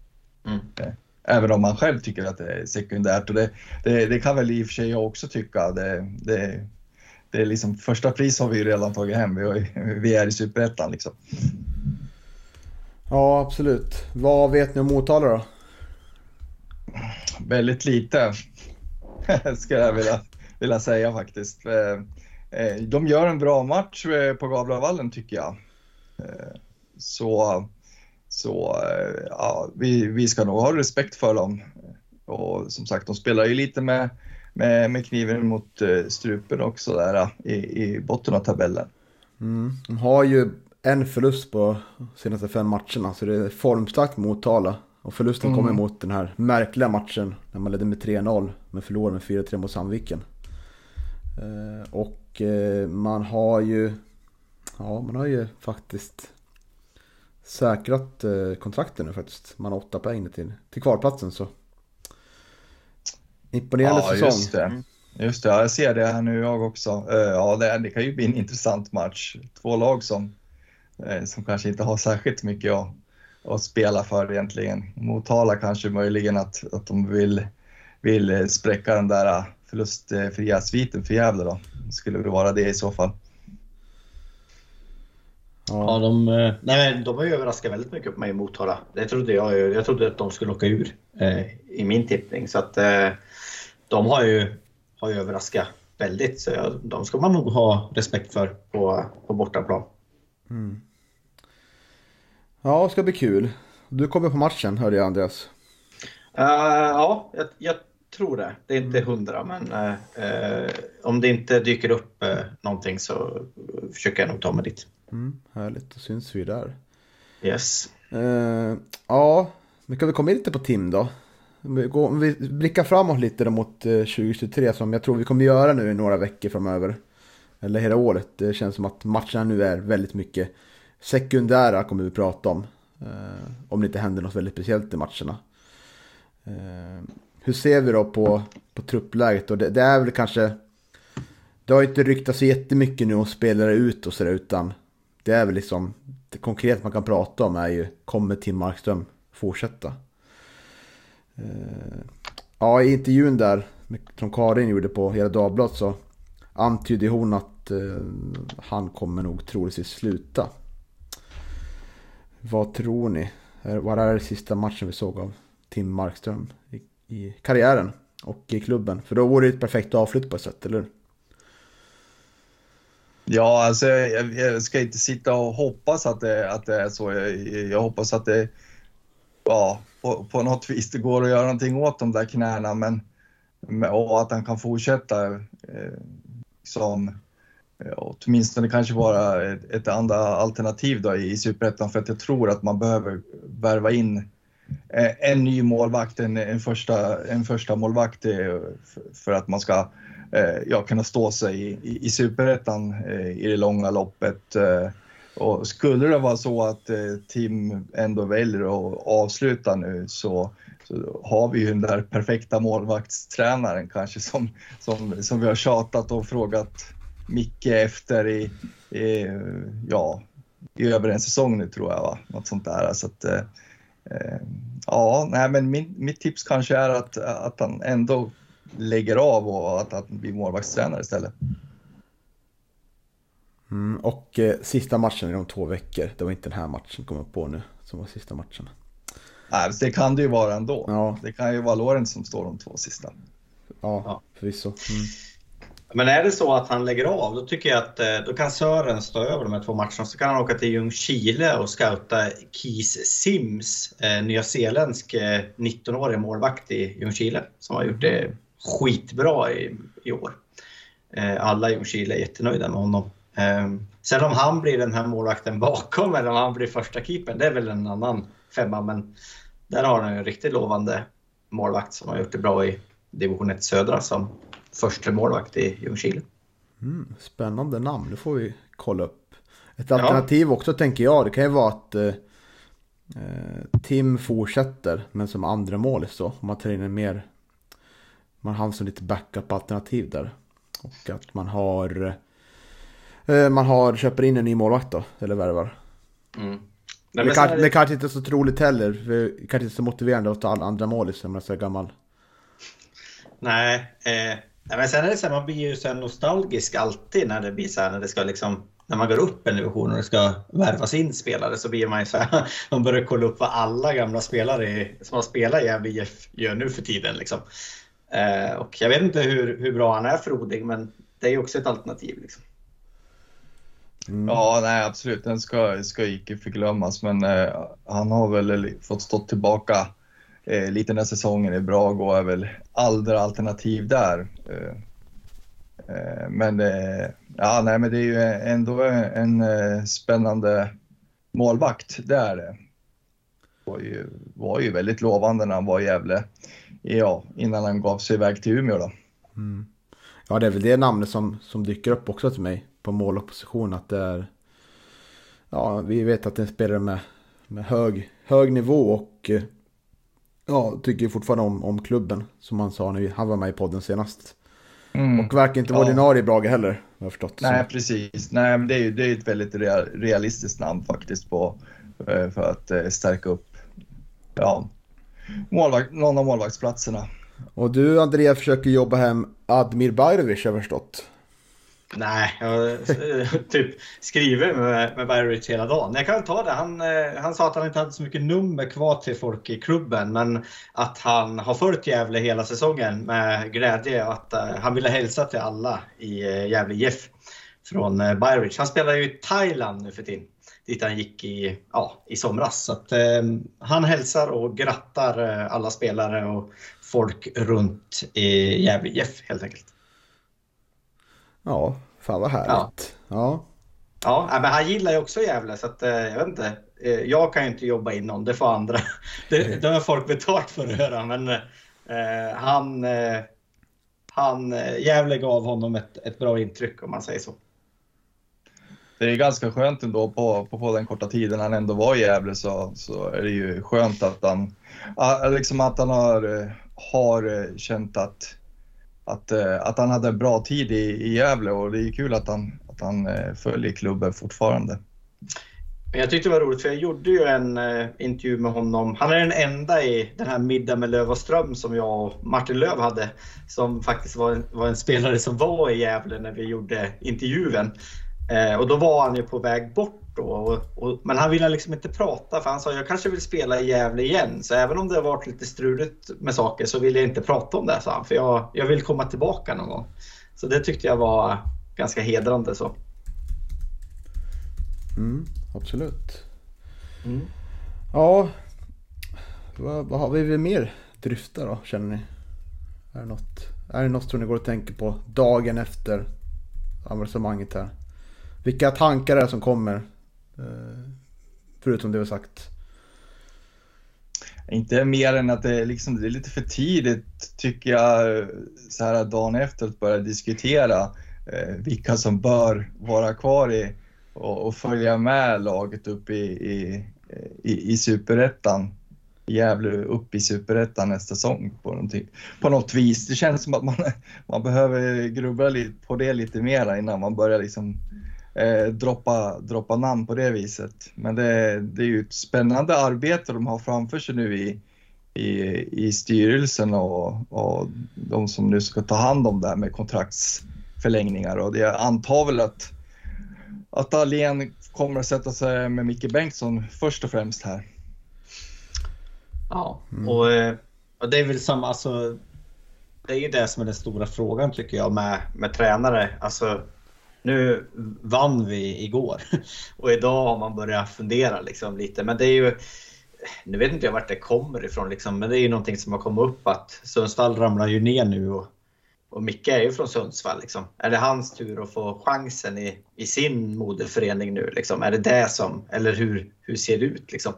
Mm. Eh, även om man själv tycker att det är sekundärt och det, det, det kan väl i och för sig jag också tycka. Det, det, det är liksom, första pris har vi ju redan tagit hem. Vi, vi är i superettan liksom. Ja, absolut. Vad vet ni om Motala då? Väldigt lite, skulle jag vilja, vilja säga faktiskt. Eh, de gör en bra match eh, på Gavlavallen tycker jag. Eh, så så ja, vi, vi ska nog ha respekt för dem. Och som sagt, de spelar ju lite med, med, med kniven mot strupen också där i, i botten av tabellen. Mm. De har ju en förlust på senaste fem matcherna, så det är formstarkt Motala. Och förlusten mm. kommer mot den här märkliga matchen när man ledde med 3-0 men förlorade med 4-3 mot Sandviken. Och och eh, man har ju Ja, man har ju faktiskt säkrat eh, kontrakten nu faktiskt. Man har åtta poäng till, till kvalplatsen så. Imponerande ja, säsong. Just det. Just det, jag ser det här nu jag också. Eh, ja, det, det kan ju bli en intressant match. Två lag som, som kanske inte har särskilt mycket att, att spela för egentligen. Motala kanske möjligen att, att de vill, vill spräcka den där förlustfria sviten för Gävle då skulle väl vara det i så fall. Ja, de, eh, nej, de har ju överraskat väldigt mycket på mig i Motala. Det trodde jag ju. Jag trodde att de skulle åka ur eh, i min tippning. Så att eh, de har ju, har ju överraskat väldigt. Så jag, de ska man nog ha respekt för på, på bortaplan. Mm. Ja, det ska bli kul. Du kommer på matchen, hörde jag Andreas. Uh, ja, jag, jag, tror det. Det är inte hundra, men uh, om det inte dyker upp uh, någonting så försöker jag nog ta mig dit. Mm, härligt, då syns vi där. Yes. Uh, ja, vi kan väl komma in lite på Tim då. Om vi, vi blickar framåt lite då mot 2023 som jag tror vi kommer göra nu i några veckor framöver. Eller hela året. Det känns som att matcherna nu är väldigt mycket sekundära kommer vi prata om. Uh, om det inte händer något väldigt speciellt i matcherna. Uh, hur ser vi då på, på truppläget? Och det, det, är väl kanske... Det har inte ryktats så jättemycket nu om spelare ut och sådär utan det är väl liksom det konkret man kan prata om är ju kommer Tim Markström fortsätta? Eh, ja, i intervjun där som Karin gjorde på Hela Dagbladet så antydde hon att eh, han kommer nog troligtvis sluta. Vad tror ni? Var är det sista matchen vi såg av Tim Markström i, karriären och i klubben? För då vore det ett perfekt avslut på ett sätt, eller hur? Ja, alltså jag, jag, ska inte sitta och hoppas att det, att det är så. Jag, jag hoppas att det ja, på, på något vis det går att göra någonting åt de där knäna men, och att han kan fortsätta eh, som åtminstone kanske vara ett, ett andra alternativ då i Superettan för att jag tror att man behöver värva in eh, Eh, en ny målvakt, en, en, första, en första målvakt eh, för att man ska eh, ja, kunna stå sig i, i, i Superettan i det långa loppet. Och skulle det vara så att Tim ändå väljer att avsluta nu så, så har vi ju den där perfekta målvaktstränaren kanske som, som, som vi har tjatat och frågat Micke efter i, i, ja, i över en säsong nu tror jag, va? något sånt där. Så att, eh, ja, nej, men min, mitt tips kanske är att, att han ändå lägger av och att han blir målvaktstränare istället. Mm, och eh, sista matchen i de två veckor, det var inte den här matchen kommer på nu, som var sista matchen. Nej, det kan det ju vara ändå. Ja. Det kan ju vara Lorenz som står de två sista. Ja, ja. förvisso. Mm. Men är det så att han lägger av, då tycker jag att eh, då kan Sören stå över de här två matcherna. Så kan han åka till Ljungskile och scouta Keys Sims, eh, nyzeeländsk eh, 19-årig målvakt i Ljungskile som har gjort det skitbra i, i år. Eh, alla i Ljungskile är jättenöjda med honom. Eh, sen om han blir den här målvakten bakom eller om han blir första keepern, det är väl en annan femma. Men där har han en riktigt lovande målvakt som har gjort det bra i division 1 södra som första målvakt i Ljungskile. Mm, spännande namn, det får vi kolla upp. Ett alternativ ja. också tänker jag, det kan ju vara att eh, eh Tim fortsätter men som andra mål så. Om man tar in en mer, man har som lite backup-alternativ där. Och att man har, eh, man har, köper in en ny målvakt då, eller värvar. Mm. Nej, det, kan, det... det kanske inte är så troligt heller, för det kanske inte är så motiverande att ta andra målis när man är så gammal. Nej, eh, Nej, men sen är det så här, man blir ju så nostalgisk alltid när det blir så här, när det ska liksom när man går upp en division och det ska värvas in spelare så blir man ju så här, man börjar kolla upp vad alla gamla spelare som har spelat i Gävle IF gör nu för tiden. Liksom. Eh, och jag vet inte hur, hur bra han är frodig men det är ju också ett alternativ. Liksom. Mm. Ja, nej absolut, den ska, ska icke förglömmas men eh, han har väl fått stå tillbaka eh, lite när säsongen är bra gå är väl andra alternativ där. Eh, eh, men, eh, ja, nej, men det är ju ändå en eh, spännande målvakt, det är det. Var ju, var ju väldigt lovande när han var i Gävle, ja, innan han gav sig iväg till Umeå. Då. Mm. Ja, det är väl det namnet som, som dyker upp också till mig på målopposition. Att det är, ja, vi vet att det är en spelare med, med hög, hög nivå och eh, ja, tycker fortfarande om, om klubben. Som han sa när han var med i podden senast. Mm. Och verkar inte vara ja. ordinarie i Brage heller, har jag förstått. Nej, så. precis. Nej, men det är ju det är ett väldigt realistiskt namn faktiskt på, eh, för att eh, stärka upp ja, målvakt, någon av målvaktsplatserna. Och du Andrea försöker jobba hem Admir Bajrovic har jag förstått. Nej, jag har typ skrivit med, med Barrett hela dagen. Jag kan ta det. Han, eh, han sa att han inte hade så mycket nummer kvar till folk i klubben men att han har följt Gävle hela säsongen med glädje och att uh, han ville hälsa till alla i uh, Gävle IF från uh, Byrich. Han spelar ju i Thailand nu för tiden. dit han gick i, ja, i somras. Så att, han hälsar och grattar alla spelare och folk runt i Gävle IF helt enkelt. Ja, fan vad härligt. Ja. ja. Ja, men han gillar ju också Gävle så att, eh, jag vet inte. Eh, jag kan ju inte jobba in någon, det får andra. Det, det har folk betalt för att höra men eh, han, eh, han, Gävle gav honom ett, ett bra intryck om man säger så. Det är ganska skönt ändå på, på, på den korta tiden han ändå var i Gävle så, så är det ju skönt att han, liksom att han har, har känt att, att, eh, att han hade en bra tid i, i Gävle och det är kul att han, att han eh, följer klubben fortfarande. Jag tyckte det var roligt för jag gjorde ju en eh, intervju med honom. Han är den enda i den här Middag med Löv och Ström som jag och Martin Löv hade. Som faktiskt var en, var en spelare som var i Gävle när vi gjorde intervjun. Eh, och då var han ju på väg bort då. Och, och, men han ville liksom inte prata för han sa jag kanske vill spela i Gävle igen. Så även om det har varit lite struligt med saker så vill jag inte prata om det, sa han. För jag, jag vill komma tillbaka någon gång. Så det tyckte jag var ganska hedrande. så. Mm absolut. Mm. Ja, vad, vad, har vi mer dryfta då, känner ni? Är det, något, är det något som ni går och tänker på dagen efter avancemanget här? Vilka tankar är det som kommer? Eh, förutom det vi sagt. Inte mer än att det är, liksom, det är lite för tidigt tycker jag så här dagen efter att börja diskutera eh, vilka som bör vara kvar i och, och följa med laget upp i, i, i, i superettan. Gävle upp i superettan nästa säsong på, på något vis. Det känns som att man, man behöver grubbla på det lite mer innan man börjar liksom eh, droppa, droppa namn på det viset. Men det, det är ju ett spännande arbete de har framför sig nu i, i, i styrelsen och, och de som nu ska ta hand om det här med kontraktsförlängningar. Och det antar väl att att Dahlén kommer att sätta sig med Micke Bengtsson först och främst här. Ja, mm. och, eh, och, det är väl samma, alltså, det är ju det som är den stora frågan tycker jag med, med tränare. Alltså, nu vann vi igår och idag har man börjat fundera liksom lite. Men det är ju, nu vet inte jag vart det kommer ifrån liksom, men det är ju någonting som har kommit upp att Sundsvall ramlar ju ner nu och och Micke är ju från Sundsvall. Liksom. Är det hans tur att få chansen i, i sin moderförening nu? Liksom? Är det det som, eller hur, hur ser det ut? Liksom?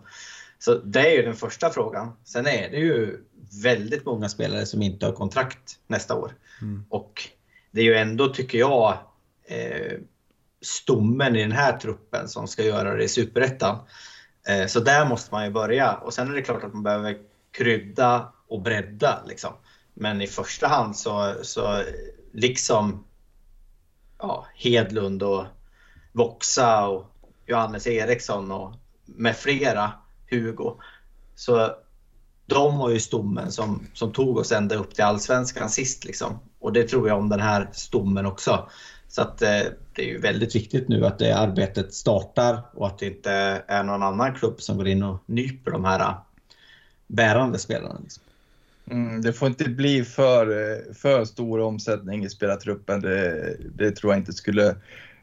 Så det är ju den första frågan. Sen är det ju väldigt många spelare som inte har kontrakt nästa år. Mm. Och det är ju ändå, tycker jag, eh, stommen i den här truppen som ska göra det i Superettan. Eh, så där måste man ju börja. Och sen är det klart att man behöver krydda och bredda. Liksom. Men i första hand så, så liksom ja, Hedlund och Voxa och Johannes Eriksson och med flera, Hugo. Så de var ju stommen som, som tog oss ända upp till allsvenskan sist. Liksom. Och det tror jag om den här stommen också. Så att eh, det är ju väldigt viktigt nu att det arbetet startar och att det inte är någon annan klubb som går in och nyper de här eh, bärande spelarna. Liksom. Mm, det får inte bli för, eh, för stor omsättning i spelartruppen. Det, det tror jag inte skulle...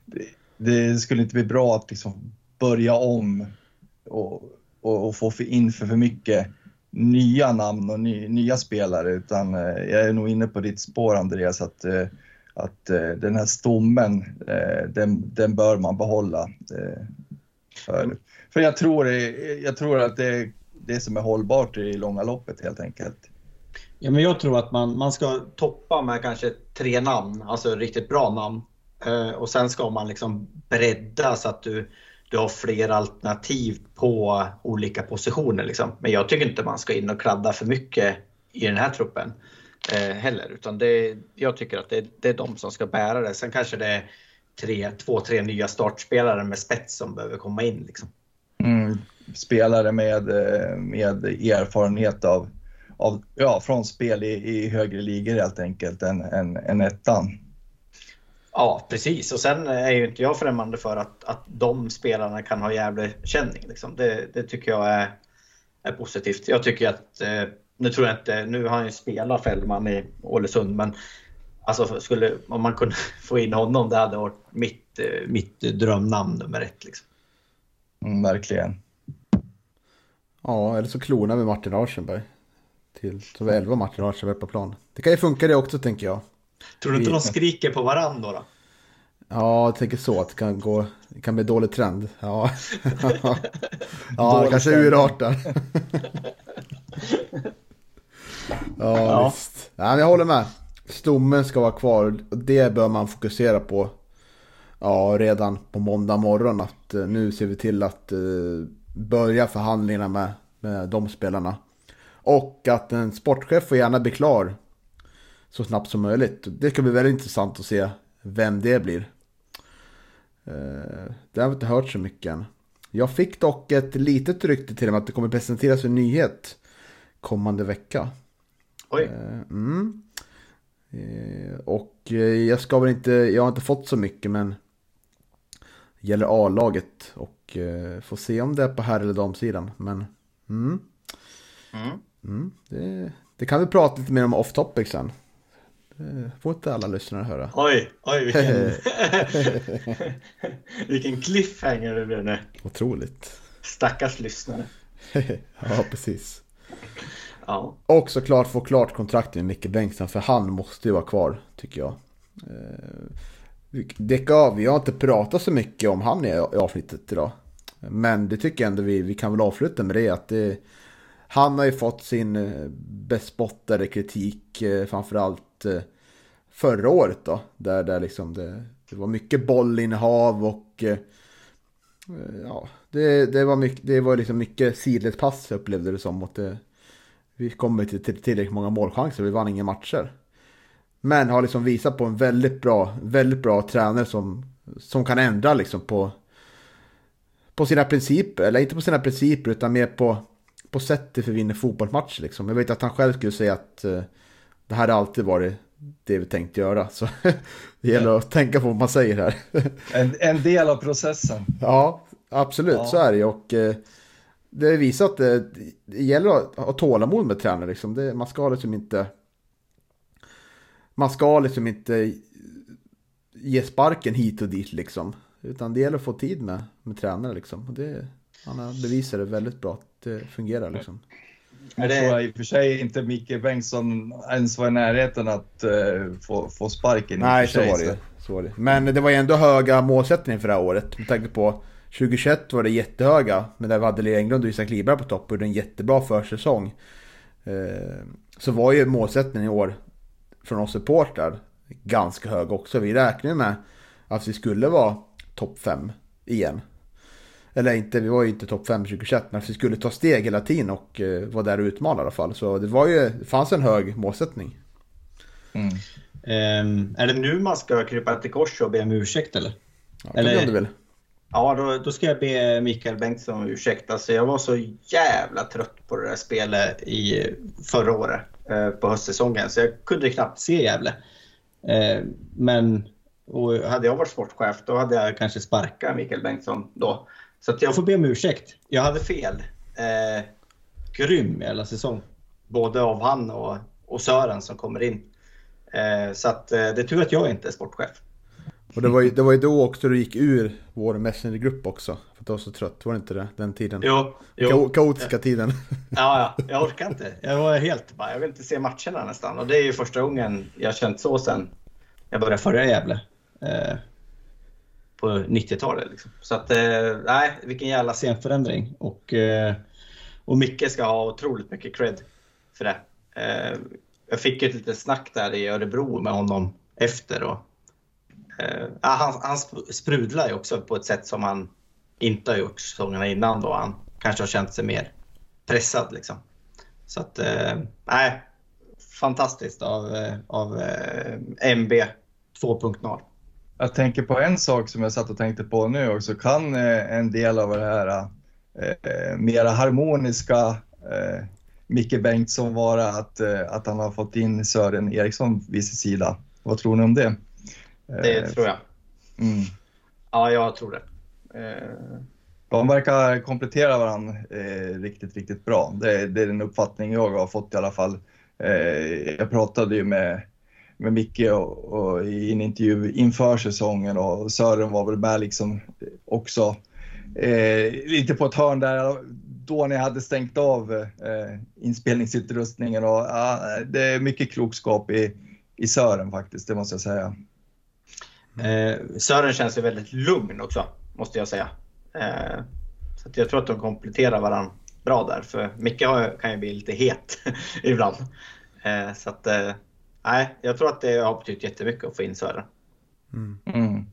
Det, det, skulle inte bli bra att liksom börja om och, och, och få in för, för mycket nya namn och ny, nya spelare utan jag är nog inne på ditt spår Andreas att, att eh, den här stommen den, den bör man behålla. För, för jag, tror, jag tror att det är det som är hållbart i långa loppet helt enkelt. Ja, men jag tror att man, man ska toppa med kanske tre namn, alltså riktigt bra namn. Eh, och sen ska man liksom bredda så att du, du har fler alternativ på olika positioner. Liksom. Men jag tycker inte man ska in och kladda för mycket i den här truppen eh, heller. Utan det, jag tycker att det, det, är de som ska bära det. Sen kanske det är tre, två, tre nya startspelare med spets som behöver komma in. Liksom. Mm, spelare med, eh, med erfarenhet av av, ja, från spel i, i högre ligor helt enkelt än, än, än ettan. Ja, precis. Och sen är ju inte jag främmande för att, att de spelarna kan ha jävla känning. Liksom. Det, det, tycker jag är, är positivt. Jag tycker att, eh, nu tror jag inte, nu har han ju spelat Fällman i Ålesund, men alltså skulle, om man kunde få in honom, det hade varit mitt, eh, mitt drömnamn nummer ett. Liksom. Mm, verkligen. Ja, eller så klonar vi Martin Arsenberg. Till, så vi 11 Martin Arsenberg på plan. Det kan ju funka det också tänker jag. Tror du inte de skriker på varandra då? Ja, jag tänker så att det kan gå, det kan bli dålig trend. Ja, ja det kanske urartar. ja, Ja. visst. Ja, men jag håller med. Stommen ska vara kvar det bör man fokusera på. Ja, redan på måndag morgon att eh, nu ser vi till att eh, börja förhandlingarna med, med de spelarna. Och att en sportchef får gärna bli klar så snabbt som möjligt. Det ska bli väldigt intressant att se vem det blir. Eh, Det har vi inte hört så mycket än. Jag fick dock ett litet rykte till med att det kommer presenteras en nyhet kommande vecka. Oj. Eh, Mm. Eh, Och eh, jag ska väl inte, jag har inte fått så mycket men det gäller A-laget och får se om det är på här eller damsidan. Men mm, Mm. mm, det, det kan vi prata lite mer om off topic sen. Det får inte alla lyssnare höra. Oj, oj vilken... vilken cliffhanger det blev nu. Otroligt. Stackars lyssnare. ja, precis. Ja. Och såklart få klart kontraktet med Micke Bengtsson för han måste ju vara kvar tycker jag. Deka, vi- vi har inte pratat så mycket om han i avsnittet idag. Men det tycker jag ändå vi, vi kan väl avsluta med det att det, han har ju fått sin eh, bespottade kritik eh, framförallt förra året då. Där, där liksom det, det var mycket bollinnehav och ja, det, det var mycket, det var liksom mycket sidledspass upplevde det som. Och det, vi kommer till, till tillräckligt många målchanser, vi vann inga matcher. Men har liksom visat på en väldigt bra, väldigt bra tränare som, som kan ändra liksom på, på sina principer. Eller inte på sina principer utan mer på, på sättet för vinna fotbollsmatcher. Liksom. Jag vet att han själv skulle säga att eh, det här har alltid varit det vi tänkt göra. Så det gäller att tänka på vad man säger här. En, en del av processen. Ja, absolut Ja. så är det. Och eh, det visar att det, det gäller att ha tålamod med tränare. Liksom. Det, man ska liksom inte... Man ska liksom inte ge sparken hit och dit liksom. Utan det gäller att få tid med, med tränare liksom. Och det, han har bevisat det väldigt bra att det fungerar liksom. Det- tror jag i och för sig inte Micke Bengtsson ens var i närheten att eh, få, få sparken. Nej, så sig, var det ju. Så var det. Men det var ju ändå höga målsättningar för det här året. Med tanke på 2021 var det jättehöga. Men där vi hade Lea Englund och Isak Liberg på topp och gjorde en jättebra försäsong. Eh, Så var ju målsättningen i år från oss supportrar ganska hög också. Vi räknade med att vi skulle vara topp 5 igen. Eller inte, vi var ju inte topp 5 2021 men att vi skulle ta steg hela tiden och eh, vara där och utmana i alla fall. Så det var ju, det fanns en hög målsättning. Mm. Ehm, är det nu man ska krypa till kors och be om ursäkt eller? Ja, Eller- eller... du väl? Ja, då, då ska jag be Mikael Bengtsson om ursäkt. Alltså, jag var så jävla trött på det där spelet i förra året eh, på höstsäsongen så jag kunde knappt se Gävle. Eh, men och hade jag varit sportchef då hade jag kanske sparkat Mikael Bengtsson då. Så att jag får be om ursäkt. Jag hade fel. Eh, grym jävla säsong. Både av han och, och Sören som kommer in. Eh, så att, eh, det är tur att jag inte är sportchef. Och det var, ju, det var ju då också du gick ur vår Messenger-grupp också. För att du var så trött, var det inte det? Den tiden? Jo, jo. Ka- kaotiska tiden. Ja, ja, jag orkar inte. Jag var helt bara, jag vill inte se matcherna nästan. Och det är ju första gången jag känt så sen jag började följa Gävle. Eh, på 90-talet liksom. Så att, eh, nej, vilken jävla scenförändring. Och, eh, och Micke ska ha otroligt mycket cred för det. Eh, jag fick ett litet snack där i Örebro med honom efter. Och, Eh, han, han sprudlar ju också på ett sätt som han inte har gjort säsongerna innan då han kanske har känt sig mer pressad liksom. Så att, eh, fantastiskt av, eh, av eh, MB 2.0. Jag tänker på en sak som jag satt och tänkte på nu också. Kan eh, en del av det här eh, mera harmoniska eh, Micke Bengtsson vara att, eh, att han har fått in Sören Eriksson vid sin sida? Vad tror ni om det? Det Eh, tror jag. Mm. Ja, jag tror det. Eh, De verkar komplettera varandra eh, riktigt, riktigt bra. Det, det är den uppfattning jag har fått i alla fall. Eh, jag pratade ju med, med Micke och, och i en intervju inför säsongen och Sören var väl med liksom också eh, lite på ett hörn där då ni hade stängt av eh, inspelningsutrustningen. Och, ja, det är mycket klokskap i, i Sören faktiskt, det måste jag säga. Eh, Sören känns ju väldigt lugn också, måste jag säga. Eh, så jag tror att de kompletterar varandra bra där. För Micke har, kan ju bli lite het ibland. Eh, så att, eh, nej, jag tror att det har betytt jättemycket att få in Sören. Mm.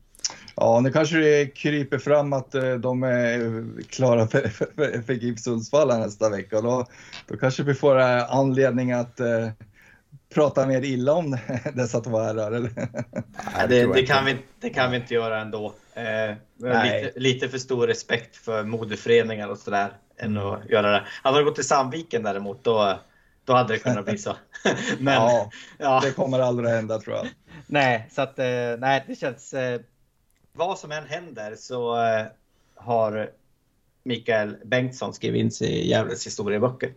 Ja, nu kanske det kryper fram att eh, de är klara för, för, för GIF Sundsvall nästa vecka. Då, då kanske vi får eh, anledning att eh, prata mer illa om dessa två herrar. Eller? Nej, det, det, kan vi, det kan vi inte göra ändå. Eh, lite, lite, för stor respekt för modeföreningar och sådär än att göra det. Hade det gått till Sandviken däremot, då, då hade det kunnat bli så. Men, ja, ja, det kommer aldrig hända tror jag. Nej, så att, eh, nej, det känns... Eh, vad som än händer så eh, har Mikael Bengtsson skrivit in sig i Gävles historieböcker.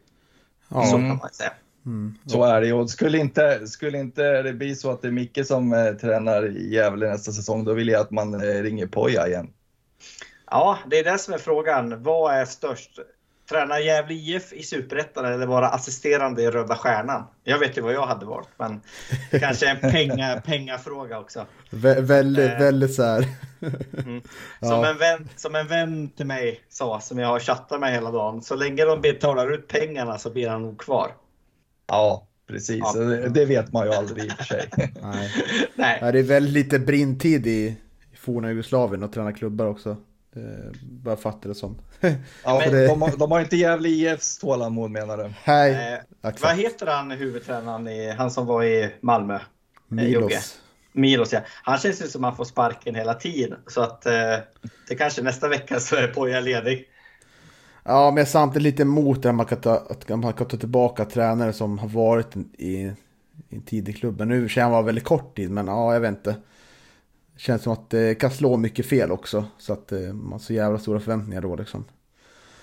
Ja. Så kan man säga. Mm. Så är det och skulle inte, skulle inte det bli så att det är Micke som eh, tränar i Gävle nästa säsong, då vill jag att man eh, ringer Poja igen. Ja, det är det som är frågan. Vad är störst? Träna Gävle IF i Superettan eller vara assisterande i Röda Stjärnan? Jag vet ju vad jag hade valt, men kanske en penga, pengafråga också. Vä väldigt, eh, väldigt så här. mm. som, ja. en vän, som en vän till mig sa, som jag har chattat med hela dagen, så länge de betalar ut pengarna så blir han nog kvar. Ja, precis. Ja. Det, vet man ju aldrig i och för sig. Nej. Nej. Det är väldigt lite brintid i, i forna Jugoslavien och träna klubbar också. Eh, bara fattar det som. ja, det... de, har, de har inte Gävle IFs tålamod menar du? Nej. Eh, vad heter han huvudtränaren, i, han som var i Malmö? Eh, Milos. Milos ja. Han känns ju som att han får sparken hela tiden. Så att eh, det kanske nästa vecka så är Poja ledig. Ja, men jag är samtidigt lite emot att man kan ta, att man kan ta tillbaka tränare som har varit i, i en tidig klubb. Men nu känns han var väldigt kort tid, men ja, jag vet inte. Känns som att det kan slå mycket fel också. Så att eh, man har så jävla stora förväntningar då liksom.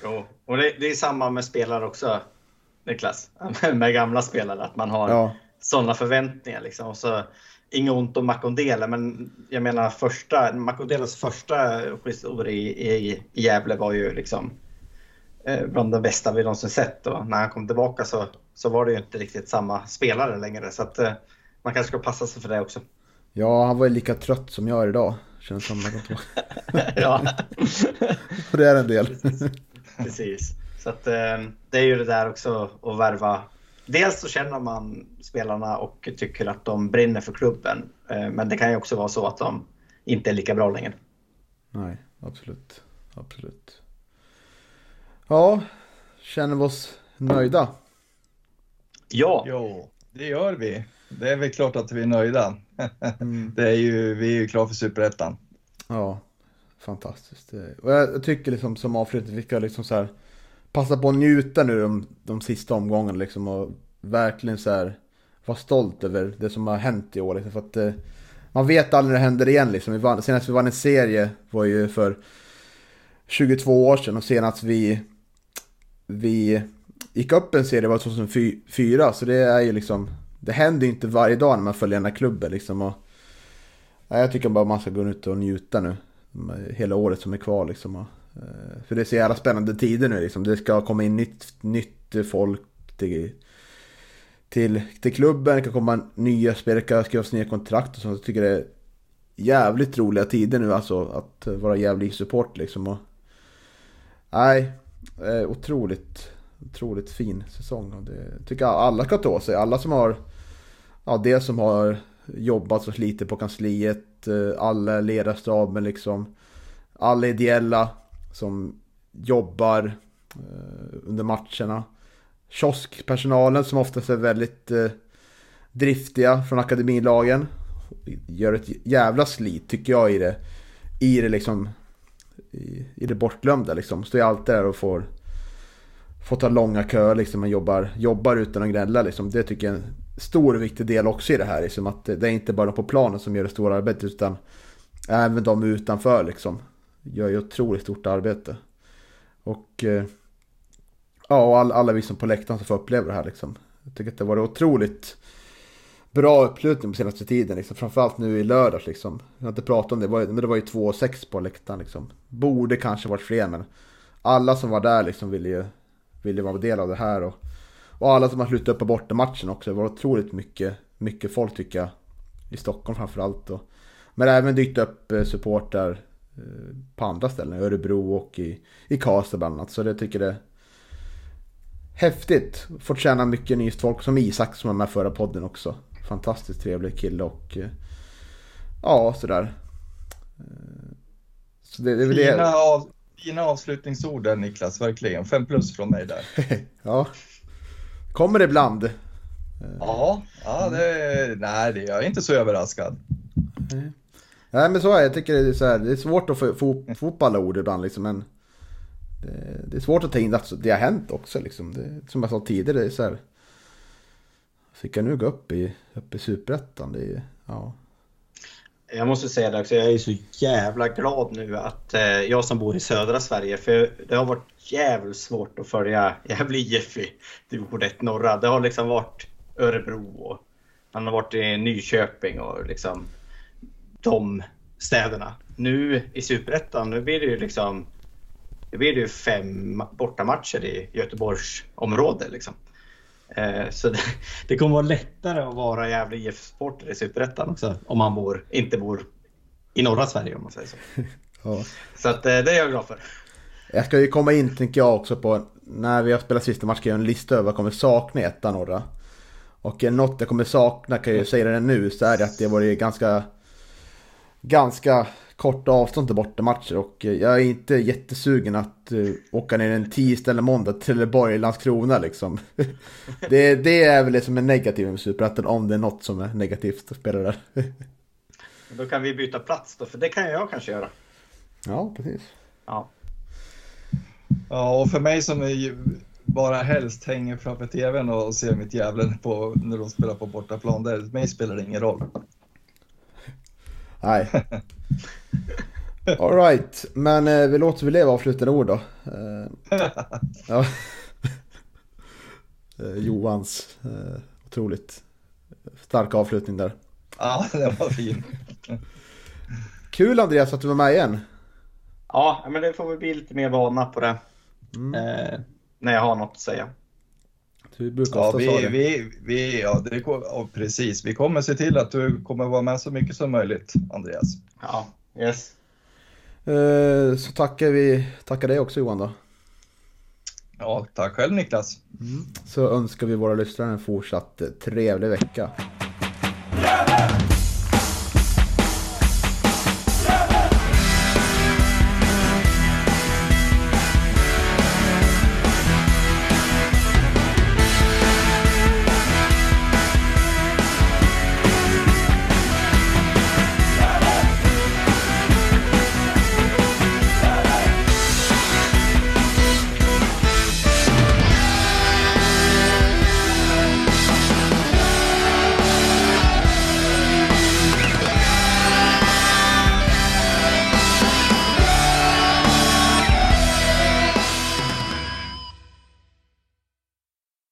Jo, och det, det är samma med spelare också, Niklas. med gamla spelare, att man har ja. sådana förväntningar liksom. Och så, inget ont om Makondele, men jag menar första, Makondeles första skidor i, i, i Gävle var ju liksom bland de bästa vi någonsin sett. Och när han kom tillbaka så, så var det ju inte riktigt samma spelare längre. Så att eh, man kanske ska passa sig för det också. Ja, han var ju lika trött som jag är idag. Känns som Ja. Och det är en del. Precis. Så att, eh, det är ju det där också att värva. Dels så känner man spelarna och tycker att de brinner för klubben. Eh, men det kan ju också vara så att de inte är lika bra längre. Nej, absolut. Absolut. Ja, känner vi oss nöjda? Ja. Jo, det gör vi. Det är väl klart att vi är nöjda. Mm. det är ju, vi är ju klara för Superettan. Ja, fantastiskt. Och jag, tycker liksom som avslutning, vi ska liksom så här passa på att njuta nu de, de sista omgångarna liksom och verkligen så här vara stolt över det som har hänt i år. Liksom, för att eh, man vet aldrig när det händer igen liksom. Vi vann, senast vi vann en serie var ju för 22 år sedan och senast vi, vi gick upp en serie var 2004. Så det är ju liksom det händer ju inte varje dag när man följer den här klubben liksom. Och, ja, jag tycker bara man ska gå ut och njuta nu. Hela året som är kvar liksom. Och, eh, för det är så jävla spännande tider nu liksom. Det ska komma in nytt, nytt folk till, till, till klubben. Det kan komma nya spelare, det kan skrivas nya kontrakt och sånt. Jag tycker det är jävligt roliga tider nu alltså. Att vara jävlig support liksom. Och, nej, Eh, otroligt otroligt fin säsong. Och det tycker jag alla ska ta sig. Alla som har, ja det som har jobbat och slitit på kansliet, eh, alla ledarstaben liksom. Alla ideella som jobbar eh, under matcherna. Kioskpersonalen som oftast är väldigt eh, driftiga från akademilagen. Gör ett jävla slit tycker jag i det. I det liksom. I, i det bortglömda liksom. Står jag alltid där och får får ta långa köer liksom och jobbar, jobbar utan att gnälla liksom. Det tycker jag är en stor och viktig del också i det här. Liksom, att det är inte bara de på planen som gör det stora arbetet utan även de utanför liksom. Gör ju otroligt stort arbete. Och eh, ja, och alla, alla vi som på läktaren som får uppleva det här liksom. Jag tycker att det var otroligt bra uppslutning på senaste tiden. Liksom. Framförallt nu i lördags. Liksom. Jag har inte pratat om det, men det var ju 2-6 på läktaren. Liksom. Borde kanske varit fler, men alla som var där liksom ville ju ville vara del av det här. Och, och alla som har slutat upp på bortamatchen också. Det var otroligt mycket, mycket folk tycker jag. I Stockholm framförallt. Och, men det har även dykt upp eh, supportrar eh, på andra ställen. I Örebro och i, i Karlstad bland annat. Så det tycker det häftigt. Fått känna mycket nytt folk som Isak som var med förra podden också. Fantastiskt trevlig kille och eh, ja, sådär. Så det, det är fina, det. Av, fina avslutningsord där Niklas, verkligen. Fem plus från mig där. ja, kommer det ibland. Ja, ja det, nej, det, jag är inte så överraskad. Nej men så är det. Jag tycker det är, så här, det är svårt att få, få, få upp alla ord ibland liksom. Men det, det, är svårt att ta in att det har hänt också liksom. Det, som jag sa tidigare, det är så här. Fick jag nu gå upp i, upp i superettan? Det är, ja. Jag måste säga det också, jag är så jävla glad nu att eh, jag som bor i södra Sverige, för det har varit jävligt svårt att följa Gävle IF i division 1 norra. Det har liksom varit Örebro och han har varit i Nyköping och liksom de städerna. Nu i Superettan, nu blir det ju liksom det blir ju fem bortamatcher i Göteborgsområdet. Liksom. Eh, så det, det, kommer vara lättare att vara Gävle IF-supporter i Superettan också om man bor, inte bor i norra Sverige om man säger så. ja. Så att, eh, det är jag glad för. Jag ska ju komma in, tänker jag också, på när vi har spelat sista matchen, jag en lista över vad jag kommer sakna i ettan norra. Och något jag kommer sakna, kan jag ju säga det nu, så är det att det varit ganska ganska korta avstånd till bortamatcher och jag är inte jättesugen att uh, åka ner en tisdag eller måndag till Trelleborg eller Landskrona liksom. det, det är väl det som är negativt med Superettan om det är något som är negativt att spela där. då kan vi byta plats då, för det kan jag kanske göra. Ja, precis. Ja. Ja, och för mig som är bara helst hänger framför tvn och ser mitt på när de spelar på bortaplan, det, mig spelar det ingen roll. Nej. Alright, men eh, vi låter väl leva avslutande ord då. Eh, ja. eh, Johans eh, otroligt stark avslutning där. Ja, det var fin. Kul Andreas att du var med igen. Ja, men det får vi bli lite mer vana på det. Mm. Eh, när jag har något att säga. Du brukar ja, vi, vi, vi, ja, det, ja, precis. Vi kommer se till att du kommer vara med så mycket som möjligt, Andreas. Ja, yes. Eh, så tackar vi tackar dig också Johan då. Ja, tack själv Niklas. Mm. Så önskar vi våra lyssnare en fortsatt trevlig vecka.